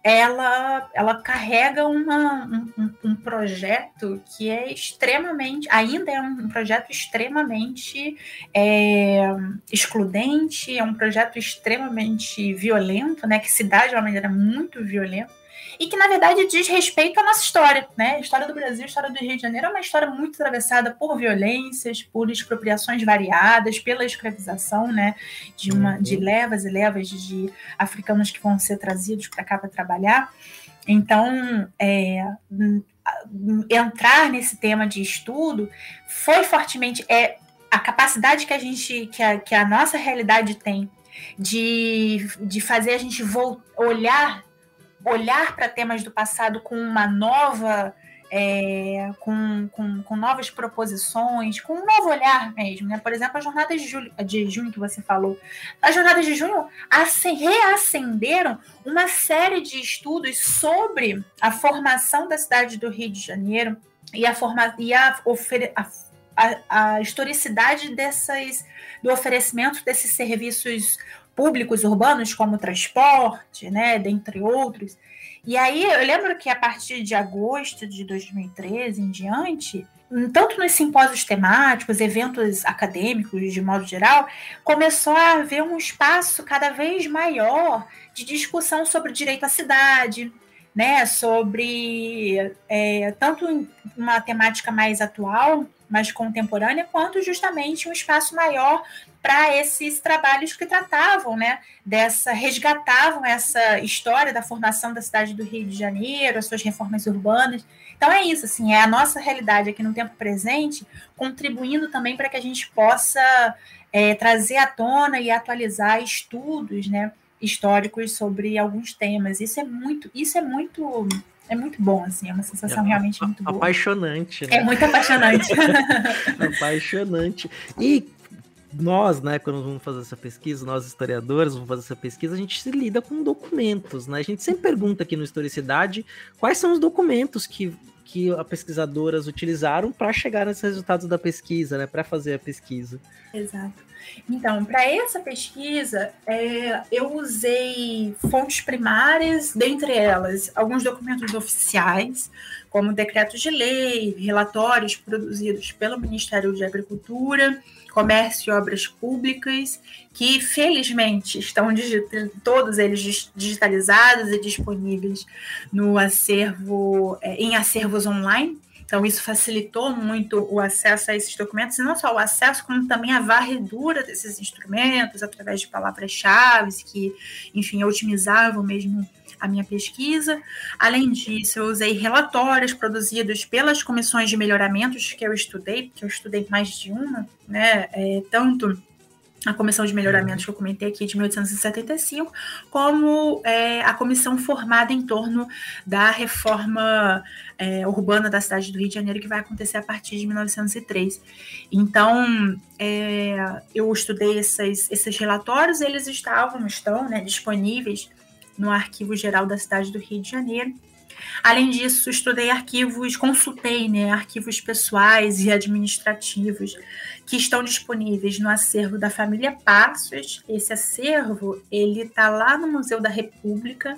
ela, ela carrega uma, um, um, projeto que é extremamente, ainda é um projeto extremamente é, excludente, é um projeto extremamente violento, né, que se dá de uma maneira muito violenta, e que, na verdade, diz respeito à nossa história. Né? A história do Brasil, a história do Rio de Janeiro é uma história muito atravessada por violências, por expropriações variadas, pela escravização né? de, uma, de uhum. levas e levas de africanos que vão ser trazidos para cá para trabalhar. Então, é, entrar nesse tema de estudo foi fortemente é a capacidade que a gente que a, que a nossa realidade tem de, de fazer a gente olhar olhar para temas do passado com uma nova. É, com, com, com, novas proposições, com um novo olhar mesmo. Né? Por exemplo, a jornada de, julho, de junho que você falou. As jornadas de junho reacenderam uma série de estudos sobre a formação da cidade do Rio de Janeiro e a, forma, e a, a, a, a historicidade dessas, do oferecimento desses serviços públicos urbanos, como transporte, né, dentre outros. E aí eu lembro que a partir de agosto de 2013 em diante, tanto nos simpósios temáticos, eventos acadêmicos de modo geral, começou a haver um espaço cada vez maior de discussão sobre direito à cidade, né, sobre é, tanto uma temática mais atual, mais contemporânea, quanto justamente um espaço maior para esses trabalhos que tratavam, né, dessa resgatavam essa história da formação da cidade do Rio de Janeiro, as suas reformas urbanas. Então é isso, assim, é a nossa realidade aqui no tempo presente, contribuindo também para que a gente possa é, trazer à tona e atualizar estudos, né, históricos sobre alguns temas. Isso é muito, isso é muito é muito bom, assim, é uma sensação é, realmente muito boa. Apaixonante, né? É muito apaixonante. apaixonante. E nós, né, quando vamos fazer essa pesquisa, nós historiadores vamos fazer essa pesquisa, a gente se lida com documentos, né? A gente sempre pergunta aqui no Historicidade quais são os documentos que, que a pesquisadoras utilizaram para chegar nesses resultados da pesquisa, né, para fazer a pesquisa. Exato. Então, para essa pesquisa, é, eu usei fontes primárias, dentre elas alguns documentos oficiais, como decretos de lei, relatórios produzidos pelo Ministério de Agricultura, Comércio e Obras Públicas, que felizmente estão todos eles digitalizados e disponíveis no acervo, é, em acervos online. Então, isso facilitou muito o acesso a esses documentos, e não só o acesso, como também a varredura desses instrumentos, através de palavras-chave, que, enfim, otimizavam mesmo a minha pesquisa. Além disso, eu usei relatórios produzidos pelas comissões de melhoramentos que eu estudei, que eu estudei mais de uma, né? É, tanto a comissão de melhoramentos que eu comentei aqui de 1875, como é, a comissão formada em torno da reforma é, urbana da cidade do Rio de Janeiro, que vai acontecer a partir de 1903. Então, é, eu estudei esses, esses relatórios, eles estavam, estão né, disponíveis no Arquivo Geral da cidade do Rio de Janeiro. Além disso, estudei arquivos, consultei né, arquivos pessoais e administrativos que estão disponíveis no acervo da família Passos. Esse acervo ele está lá no Museu da República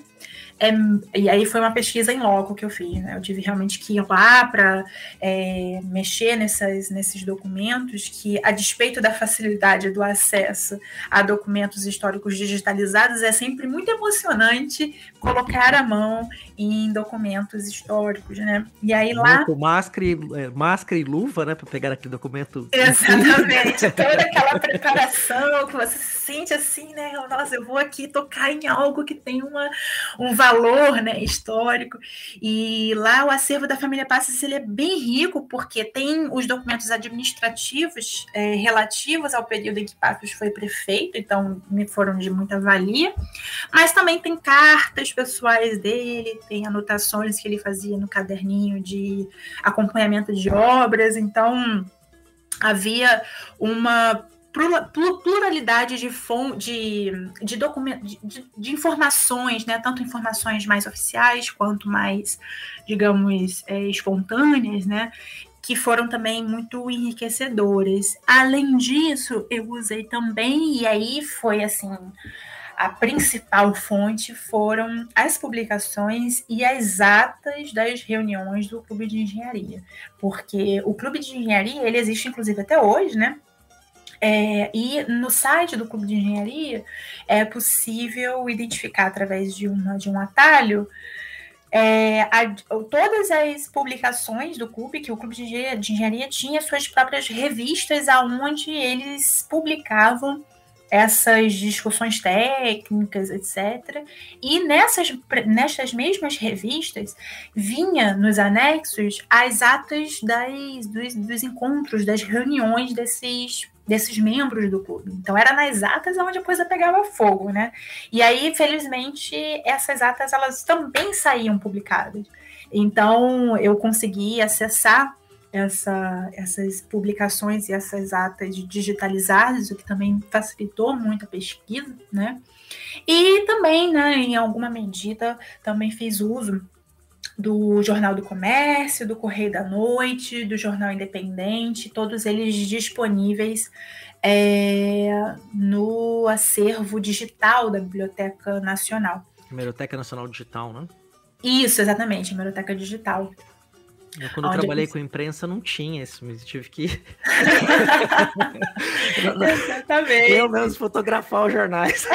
é, e aí foi uma pesquisa em loco que eu fiz, né? Eu tive realmente que ir lá para é, mexer nessas, nesses documentos, que a despeito da facilidade do acesso a documentos históricos digitalizados, é sempre muito emocionante colocar a mão em documentos históricos, né? E aí lá... Com máscara e, é, máscara e luva, né? Para pegar aquele documento. Exatamente. Toda aquela preparação que você sente assim, né? Nossa, eu vou aqui tocar em algo que tem uma, um valor né, histórico. E lá o acervo da família Passos ele é bem rico, porque tem os documentos administrativos é, relativos ao período em que Passos foi prefeito, então me foram de muita valia, mas também tem cartas pessoais dele, tem anotações que ele fazia no caderninho de acompanhamento de obras, então havia uma pluralidade de, de, de, de, de, informações, né? tanto informações mais oficiais quanto mais, digamos, é, espontâneas, né? que foram também muito enriquecedoras. Além disso, eu usei também, e aí foi assim, a principal fonte foram as publicações e as atas das reuniões do Clube de Engenharia, porque o Clube de Engenharia ele existe inclusive até hoje, né? É, e no site do Clube de Engenharia é possível identificar através de, uma, de um atalho é, a, todas as publicações do clube, que o Clube de Engenharia, de Engenharia tinha suas próprias revistas aonde eles publicavam essas discussões técnicas, etc. E nessas, nessas mesmas revistas vinha nos anexos as atas das, dos, dos encontros, das reuniões desses desses membros do clube. Então era nas atas onde a coisa pegava fogo, né? E aí, felizmente, essas atas elas também saíam publicadas. Então eu consegui acessar essa, essas publicações e essas atas digitalizadas, o que também facilitou muito a pesquisa, né? E também, né, em alguma medida, também fiz uso do Jornal do Comércio, do Correio da Noite, do Jornal Independente, todos eles disponíveis é, no acervo digital da Biblioteca Nacional. Biblioteca Nacional Digital, né? Isso, exatamente, Biblioteca Digital. Eu, quando eu trabalhei com imprensa não tinha isso, mas tive que. Exatamente. Eu mesmo fotografar os jornais.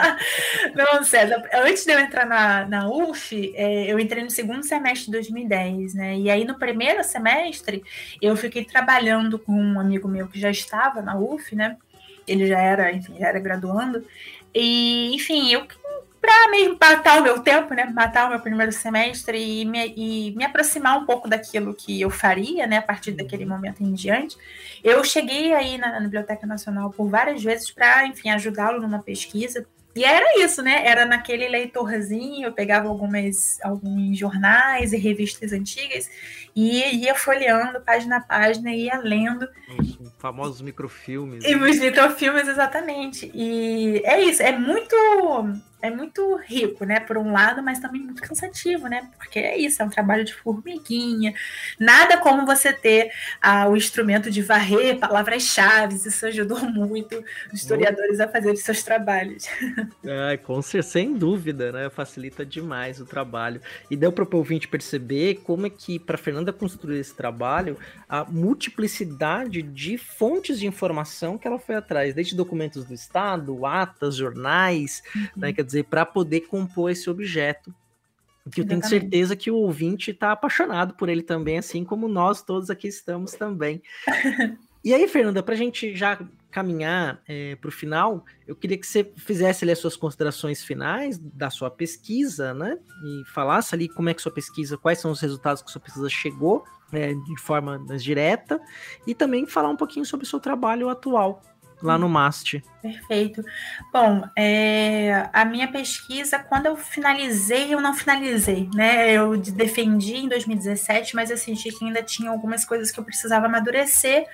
não, César, antes de eu entrar na, na UF, é, eu entrei no segundo semestre de 2010, né? E aí no primeiro semestre eu fiquei trabalhando com um amigo meu que já estava na UF, né? Ele já era, enfim, já era graduando. E, enfim, eu para mesmo matar o meu tempo, né? Matar o meu primeiro semestre e me, e me aproximar um pouco daquilo que eu faria, né? A partir daquele momento em diante. Eu cheguei aí na, na Biblioteca Nacional por várias vezes para, enfim, ajudá-lo numa pesquisa. E era isso, né? Era naquele leitorzinho, eu pegava algumas, alguns jornais e revistas antigas e ia folheando página a página, ia lendo. Os famosos microfilmes. E né? os microfilmes, exatamente. E é isso, é muito é muito rico, né, por um lado, mas também muito cansativo, né, porque é isso, é um trabalho de formiguinha, nada como você ter ah, o instrumento de varrer palavras-chave, isso ajudou muito os historiadores a fazer os seus trabalhos. É, com sem dúvida, né, facilita demais o trabalho. E deu para o ouvinte perceber como é que, para Fernanda construir esse trabalho, a multiplicidade de fontes de informação que ela foi atrás, desde documentos do Estado, atas, jornais, uhum. né, quer dizer, para poder compor esse objeto. Que eu tenho certeza que o ouvinte está apaixonado por ele também, assim como nós todos aqui estamos também. e aí, Fernanda, para a gente já caminhar é, para o final, eu queria que você fizesse ali as suas considerações finais da sua pesquisa, né? E falasse ali como é que sua pesquisa, quais são os resultados que sua pesquisa chegou é, de forma mais direta, e também falar um pouquinho sobre o seu trabalho atual. Lá no MAST. Perfeito. Bom, é, a minha pesquisa, quando eu finalizei, eu não finalizei, né? Eu defendi em 2017, mas eu senti que ainda tinha algumas coisas que eu precisava amadurecer.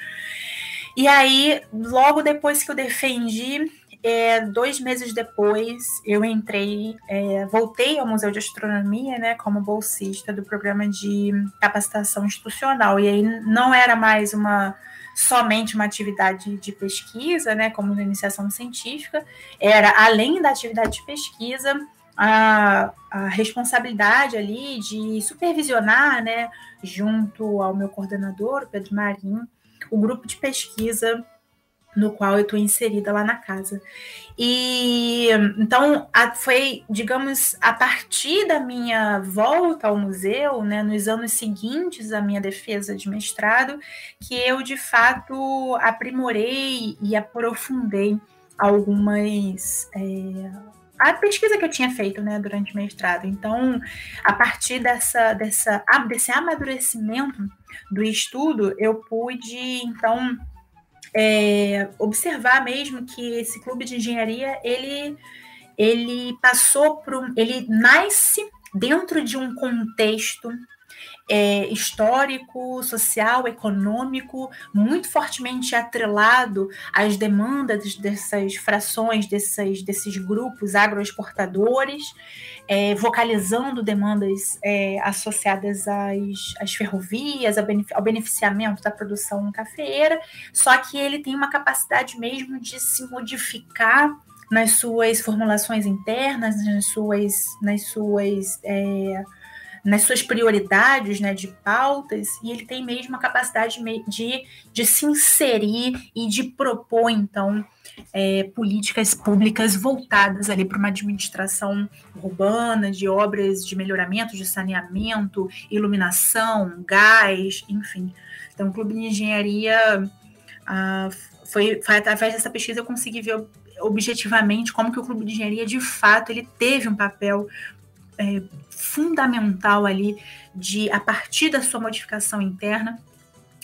E aí, logo depois que eu defendi, é, dois meses depois, eu entrei, é, voltei ao Museu de Astronomia, né, como bolsista do programa de capacitação institucional. E aí não era mais uma somente uma atividade de pesquisa, né, como na iniciação científica, era além da atividade de pesquisa, a, a responsabilidade ali de supervisionar, né, junto ao meu coordenador, Pedro Marinho, o grupo de pesquisa no qual eu estou inserida lá na casa. E então a, foi, digamos, a partir da minha volta ao museu, né, nos anos seguintes à minha defesa de mestrado, que eu de fato aprimorei e aprofundei algumas é, a pesquisa que eu tinha feito né, durante o mestrado. Então, a partir dessa, dessa, desse amadurecimento do estudo, eu pude, então, é, observar mesmo que esse clube de engenharia ele ele passou por um, ele nasce dentro de um contexto é, histórico, social, econômico, muito fortemente atrelado às demandas dessas frações, desses, grupos agroexportadores, é, vocalizando demandas é, associadas às, às ferrovias, ao beneficiamento da produção cafeeira, só que ele tem uma capacidade mesmo de se modificar nas suas formulações internas, nas suas, nas suas é, nas suas prioridades né, de pautas, e ele tem mesmo a capacidade de, de se inserir e de propor, então, é, políticas públicas voltadas ali para uma administração urbana, de obras de melhoramento, de saneamento, iluminação, gás, enfim. Então, o Clube de Engenharia ah, foi, foi através dessa pesquisa eu consegui ver objetivamente como que o Clube de Engenharia, de fato, ele teve um papel é, fundamental ali de, a partir da sua modificação interna,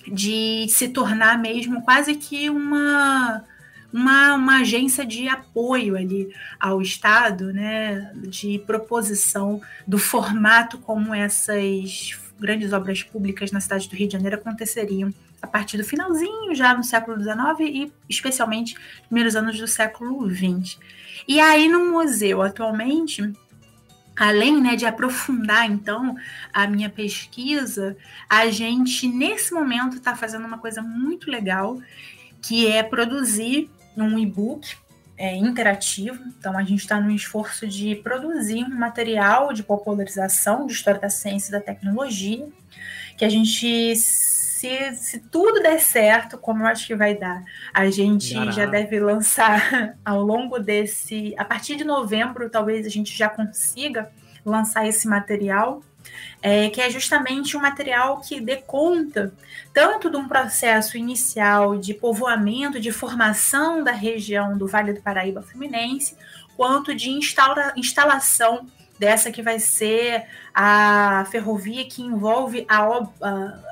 de se tornar mesmo quase que uma, uma, uma agência de apoio ali ao Estado, né, de proposição do formato como essas grandes obras públicas na cidade do Rio de Janeiro aconteceriam a partir do finalzinho, já no século XIX e especialmente primeiros anos do século XX. E aí no museu atualmente além né, de aprofundar então a minha pesquisa, a gente nesse momento está fazendo uma coisa muito legal, que é produzir um e-book é, interativo. Então a gente está no esforço de produzir um material de popularização de história da ciência e da tecnologia, que a gente se, se, tudo der certo, como eu acho que vai dar, a gente Caramba. já deve lançar ao longo desse. A partir de novembro, talvez a gente já consiga lançar esse material. É, que é justamente um material que dê conta tanto de um processo inicial de povoamento, de formação da região do Vale do Paraíba Fluminense, quanto de instaura, instalação dessa que vai ser a ferrovia que envolve a, a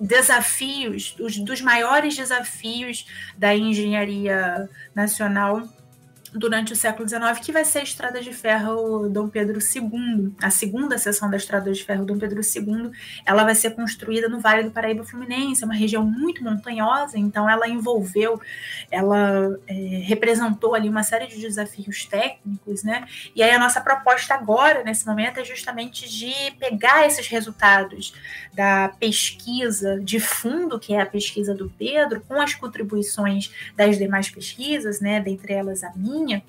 desafios, os, dos maiores desafios da engenharia nacional durante o século XIX, que vai ser a Estrada de Ferro Dom Pedro II. A segunda seção da Estrada de Ferro Dom Pedro II, ela vai ser construída no Vale do Paraíba Fluminense, é uma região muito montanhosa, então ela envolveu, ela é, representou ali uma série de desafios técnicos, né? E aí a nossa proposta agora, nesse momento, é justamente de pegar esses resultados da pesquisa de fundo, que é a pesquisa do Pedro, com as contribuições das demais pesquisas, né? Dentre elas a minha, linha,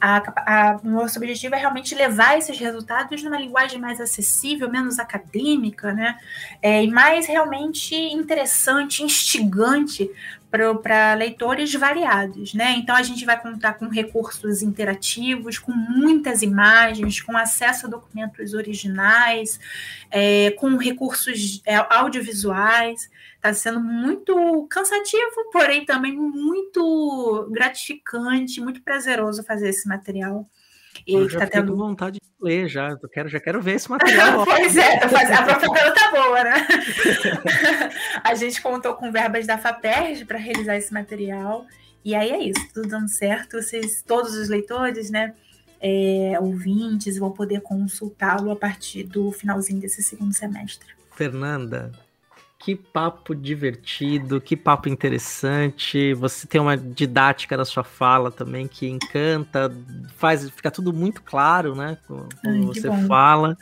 a, a, nosso objetivo é realmente levar esses resultados numa linguagem mais acessível, menos acadêmica, né? É, e mais realmente interessante, instigante para leitores variados, né? Então a gente vai contar com recursos interativos, com muitas imagens, com acesso a documentos originais, é, com recursos é, audiovisuais. Está sendo muito cansativo, porém também muito gratificante, muito prazeroso fazer esse material. E eu já tá tendo vontade de ler já, eu quero, já quero ver esse material. pois é, a propaganda tá boa, né? a gente contou com verbas da FAPERJ para realizar esse material E aí é isso, tudo dando certo. Vocês, todos os leitores, né? É, ouvintes vão poder consultá-lo a partir do finalzinho desse segundo semestre. Fernanda, que papo divertido, que papo interessante. Você tem uma didática na sua fala também que encanta, faz fica tudo muito claro, né? Como Ai, você fala.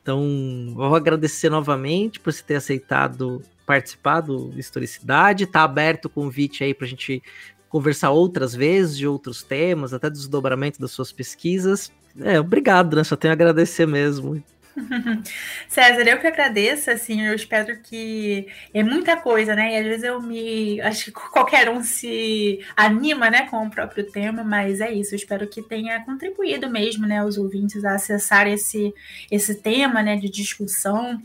Então, vou agradecer novamente por você ter aceitado participar do Historicidade. Tá aberto o convite aí para a gente conversar outras vezes de outros temas, até desdobramento das suas pesquisas. É, obrigado, né? Só tenho a agradecer mesmo. César, eu que agradeço, assim, eu espero que é muita coisa, né? E às vezes eu me. Acho que qualquer um se anima, né, com o próprio tema, mas é isso, eu espero que tenha contribuído mesmo, né, os ouvintes a acessar esse, esse tema, né, de discussão.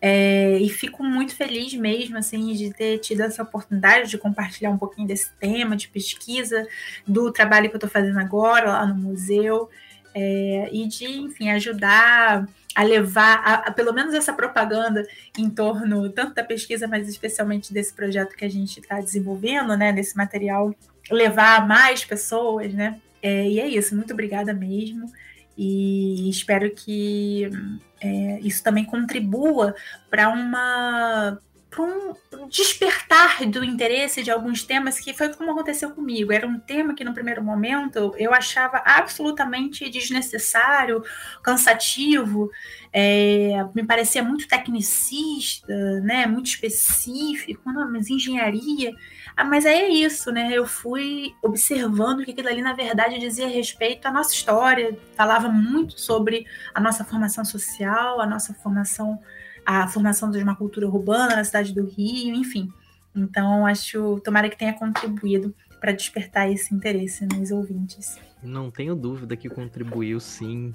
É, e fico muito feliz mesmo, assim, de ter tido essa oportunidade de compartilhar um pouquinho desse tema, de pesquisa, do trabalho que eu estou fazendo agora lá no museu. É, e de, enfim, ajudar a levar, a, a, pelo menos essa propaganda em torno tanto da pesquisa, mas especialmente desse projeto que a gente está desenvolvendo, né, desse material, levar a mais pessoas, né? É, e é isso, muito obrigada mesmo. E espero que é, isso também contribua para uma para um despertar do interesse de alguns temas que foi como aconteceu comigo. Era um tema que no primeiro momento eu achava absolutamente desnecessário, cansativo, é, me parecia muito tecnicista, né, muito específico, não, mas engenharia. Ah, mas aí é isso, né? Eu fui observando que aquilo ali, na verdade, dizia respeito à nossa história, falava muito sobre a nossa formação social, a nossa formação a formação de uma cultura urbana na cidade do Rio, enfim. Então, acho, tomara que tenha contribuído para despertar esse interesse nos ouvintes. Não tenho dúvida que contribuiu sim.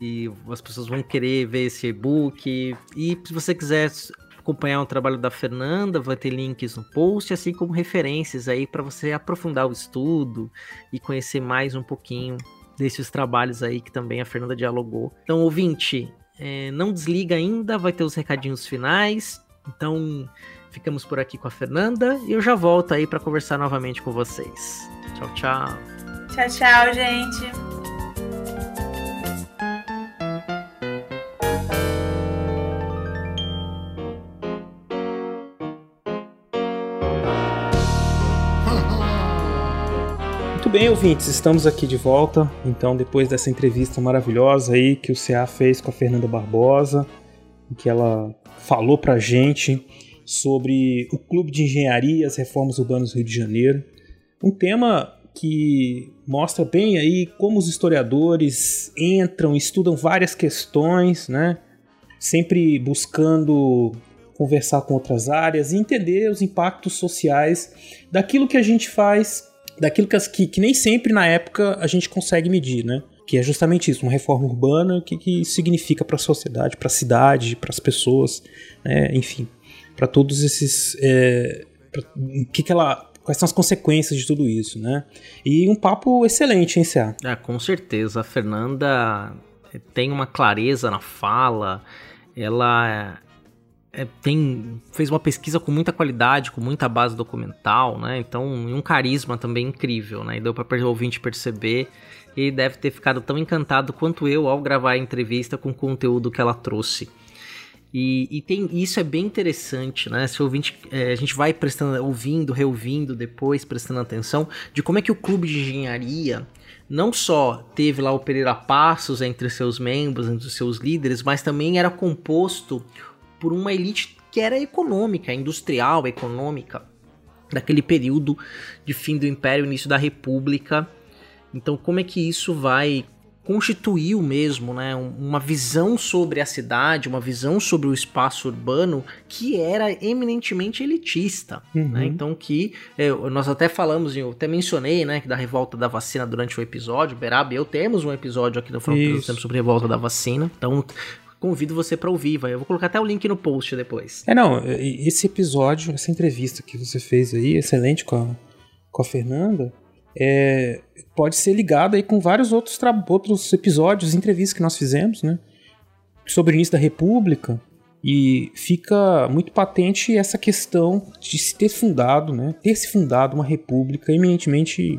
E as pessoas vão querer ver esse e-book. E se você quiser acompanhar o trabalho da Fernanda, vai ter links no post, assim como referências aí para você aprofundar o estudo e conhecer mais um pouquinho desses trabalhos aí que também a Fernanda dialogou. Então, ouvinte, é, não desliga ainda, vai ter os recadinhos finais. Então, ficamos por aqui com a Fernanda e eu já volto aí para conversar novamente com vocês. Tchau, tchau. Tchau, tchau, gente. Bem, ouvintes, estamos aqui de volta. Então, depois dessa entrevista maravilhosa aí que o CA fez com a Fernanda Barbosa, que ela falou pra gente sobre o Clube de Engenharia e as Reformas Urbanas do Rio de Janeiro. Um tema que mostra bem aí como os historiadores entram, estudam várias questões, né? Sempre buscando conversar com outras áreas e entender os impactos sociais daquilo que a gente faz daquilo que, que, nem sempre na época a gente consegue medir, né? Que é justamente isso, uma reforma urbana, o que, que significa para a sociedade, para a cidade, para as pessoas, né? enfim, para todos esses. É, pra, que que ela, quais são as consequências de tudo isso, né? E um papo excelente, hein, Cé? É, com certeza. A Fernanda tem uma clareza na fala, ela é, tem, fez uma pesquisa com muita qualidade, com muita base documental, né? Então, um carisma também incrível, né? E deu para o ouvinte perceber e deve ter ficado tão encantado quanto eu ao gravar a entrevista com o conteúdo que ela trouxe. E, e tem isso é bem interessante, né? Se ouvinte, é, a gente vai prestando, ouvindo, reouvindo depois, prestando atenção de como é que o clube de engenharia não só teve lá o Pereira Passos entre seus membros, entre seus líderes, mas também era composto por uma elite que era econômica, industrial, econômica, daquele período de fim do Império, início da República. Então, como é que isso vai constituir mesmo, né, uma visão sobre a cidade, uma visão sobre o espaço urbano que era eminentemente elitista, né? uhum. né? Então que é, nós até falamos, eu até mencionei, né, que da revolta da vacina durante o episódio, Berab e eu temos um episódio aqui no Fronteira sobre a revolta da vacina. Então convido você para ouvir, vai. Eu vou colocar até o link no post depois. É, não, esse episódio, essa entrevista que você fez aí, excelente com a, com a Fernanda, é, pode ser ligado aí com vários outros, outros episódios, entrevistas que nós fizemos, né? Sobre o início da República, E fica muito patente essa questão de se ter fundado, né, ter se fundado uma república eminentemente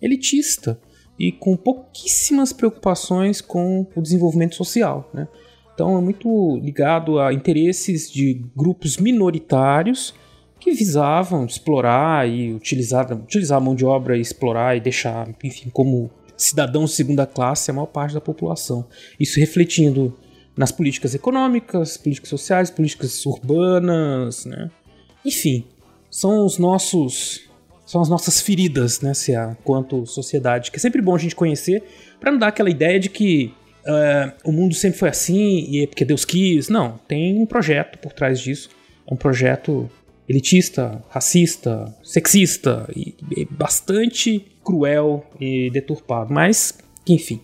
elitista e com pouquíssimas preocupações com o desenvolvimento social. Né? Então é muito ligado a interesses de grupos minoritários que visavam explorar e utilizar, utilizar a mão de obra e explorar e deixar, enfim, como cidadãos de segunda classe a maior parte da população. Isso refletindo nas políticas econômicas, políticas sociais, políticas urbanas, né? Enfim, são os nossos são as nossas feridas, né, a quanto sociedade, que é sempre bom a gente conhecer para não dar aquela ideia de que uh, o mundo sempre foi assim e é porque Deus quis. Não, tem um projeto por trás disso. É um projeto elitista, racista, sexista e, e bastante cruel e deturpado. Mas, enfim,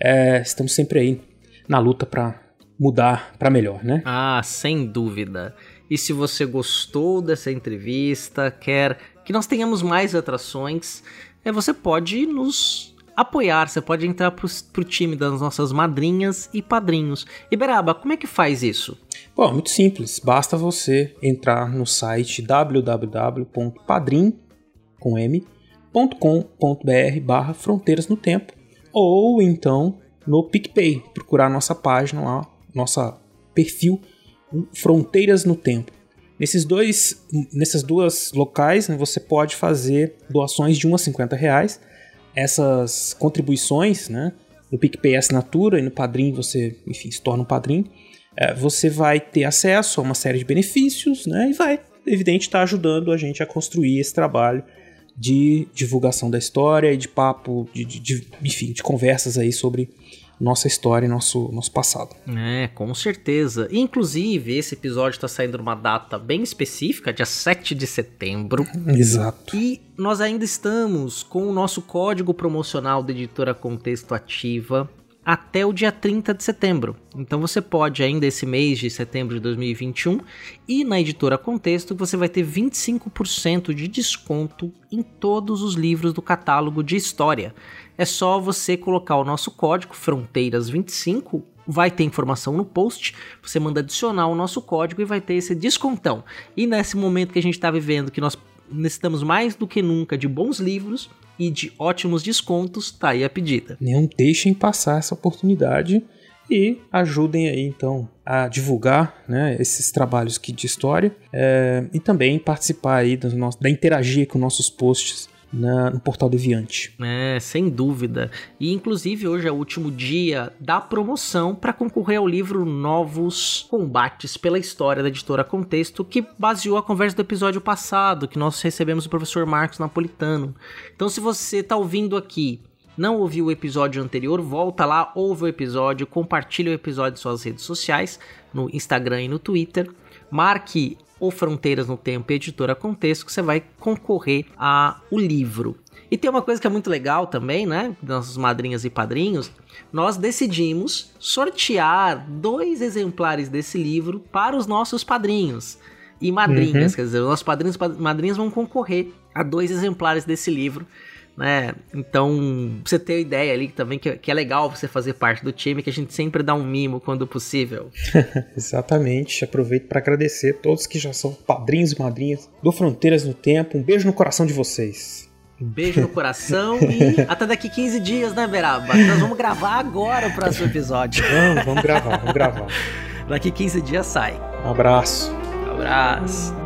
é, estamos sempre aí na luta para mudar para melhor, né? Ah, sem dúvida. E se você gostou dessa entrevista, quer que nós tenhamos mais atrações, é, você pode nos apoiar, você pode entrar pro, pro time das nossas madrinhas e padrinhos. Iberaba, como é que faz isso? Bom, muito simples. Basta você entrar no site www.padrim.com.br barra Fronteiras no Tempo ou então no PicPay, procurar nossa página lá, nossa perfil Fronteiras no Tempo. Nesses dois, nessas duas locais, né, você pode fazer doações de 1 a 50 reais. Essas contribuições, né, no PicPay é assinatura e no Padrim você, enfim, se torna um padrinho é, você vai ter acesso a uma série de benefícios, né? E vai, evidente, estar tá ajudando a gente a construir esse trabalho de divulgação da história e de papo, de, de, de enfim, de conversas aí sobre nossa história e nosso, nosso passado. É, com certeza. Inclusive, esse episódio está saindo numa data bem específica, dia 7 de setembro. Exato. E nós ainda estamos com o nosso código promocional da editora Contexto Ativa até o dia 30 de setembro. Então você pode ainda esse mês de setembro de 2021 e na editora Contexto você vai ter 25% de desconto em todos os livros do catálogo de história. É só você colocar o nosso código Fronteiras25 vai ter informação no post. Você manda adicionar o nosso código e vai ter esse descontão. E nesse momento que a gente está vivendo, que nós necessitamos mais do que nunca de bons livros, e de ótimos descontos, tá aí a pedida. Não deixem passar essa oportunidade e ajudem aí então a divulgar né, esses trabalhos aqui de história é, e também participar aí do nosso, da interagir com nossos posts na, no portal Deviante. É, sem dúvida. E inclusive hoje é o último dia da promoção para concorrer ao livro Novos Combates pela História da editora Contexto, que baseou a conversa do episódio passado, que nós recebemos o professor Marcos Napolitano. Então, se você está ouvindo aqui não ouviu o episódio anterior, volta lá, ouve o episódio, compartilha o episódio em suas redes sociais, no Instagram e no Twitter. Marque ou Fronteiras no Tempo Editora Contexto, que você vai concorrer a o livro. E tem uma coisa que é muito legal também, né? Nossas madrinhas e padrinhos, nós decidimos sortear dois exemplares desse livro para os nossos padrinhos e madrinhas. Uhum. Quer dizer, os nossos padrinhos e madrinhas vão concorrer a dois exemplares desse livro né? Então, pra você ter ideia ali também que, que é legal você fazer parte do time, que a gente sempre dá um mimo quando possível. Exatamente. Aproveito para agradecer a todos que já são padrinhos e madrinhas do Fronteiras no Tempo. Um beijo no coração de vocês. Um beijo no coração e até daqui 15 dias, né, Beraba? Nós vamos gravar agora o próximo episódio. Vamos, vamos gravar, vamos gravar. daqui 15 dias sai. Um abraço. Um abraço.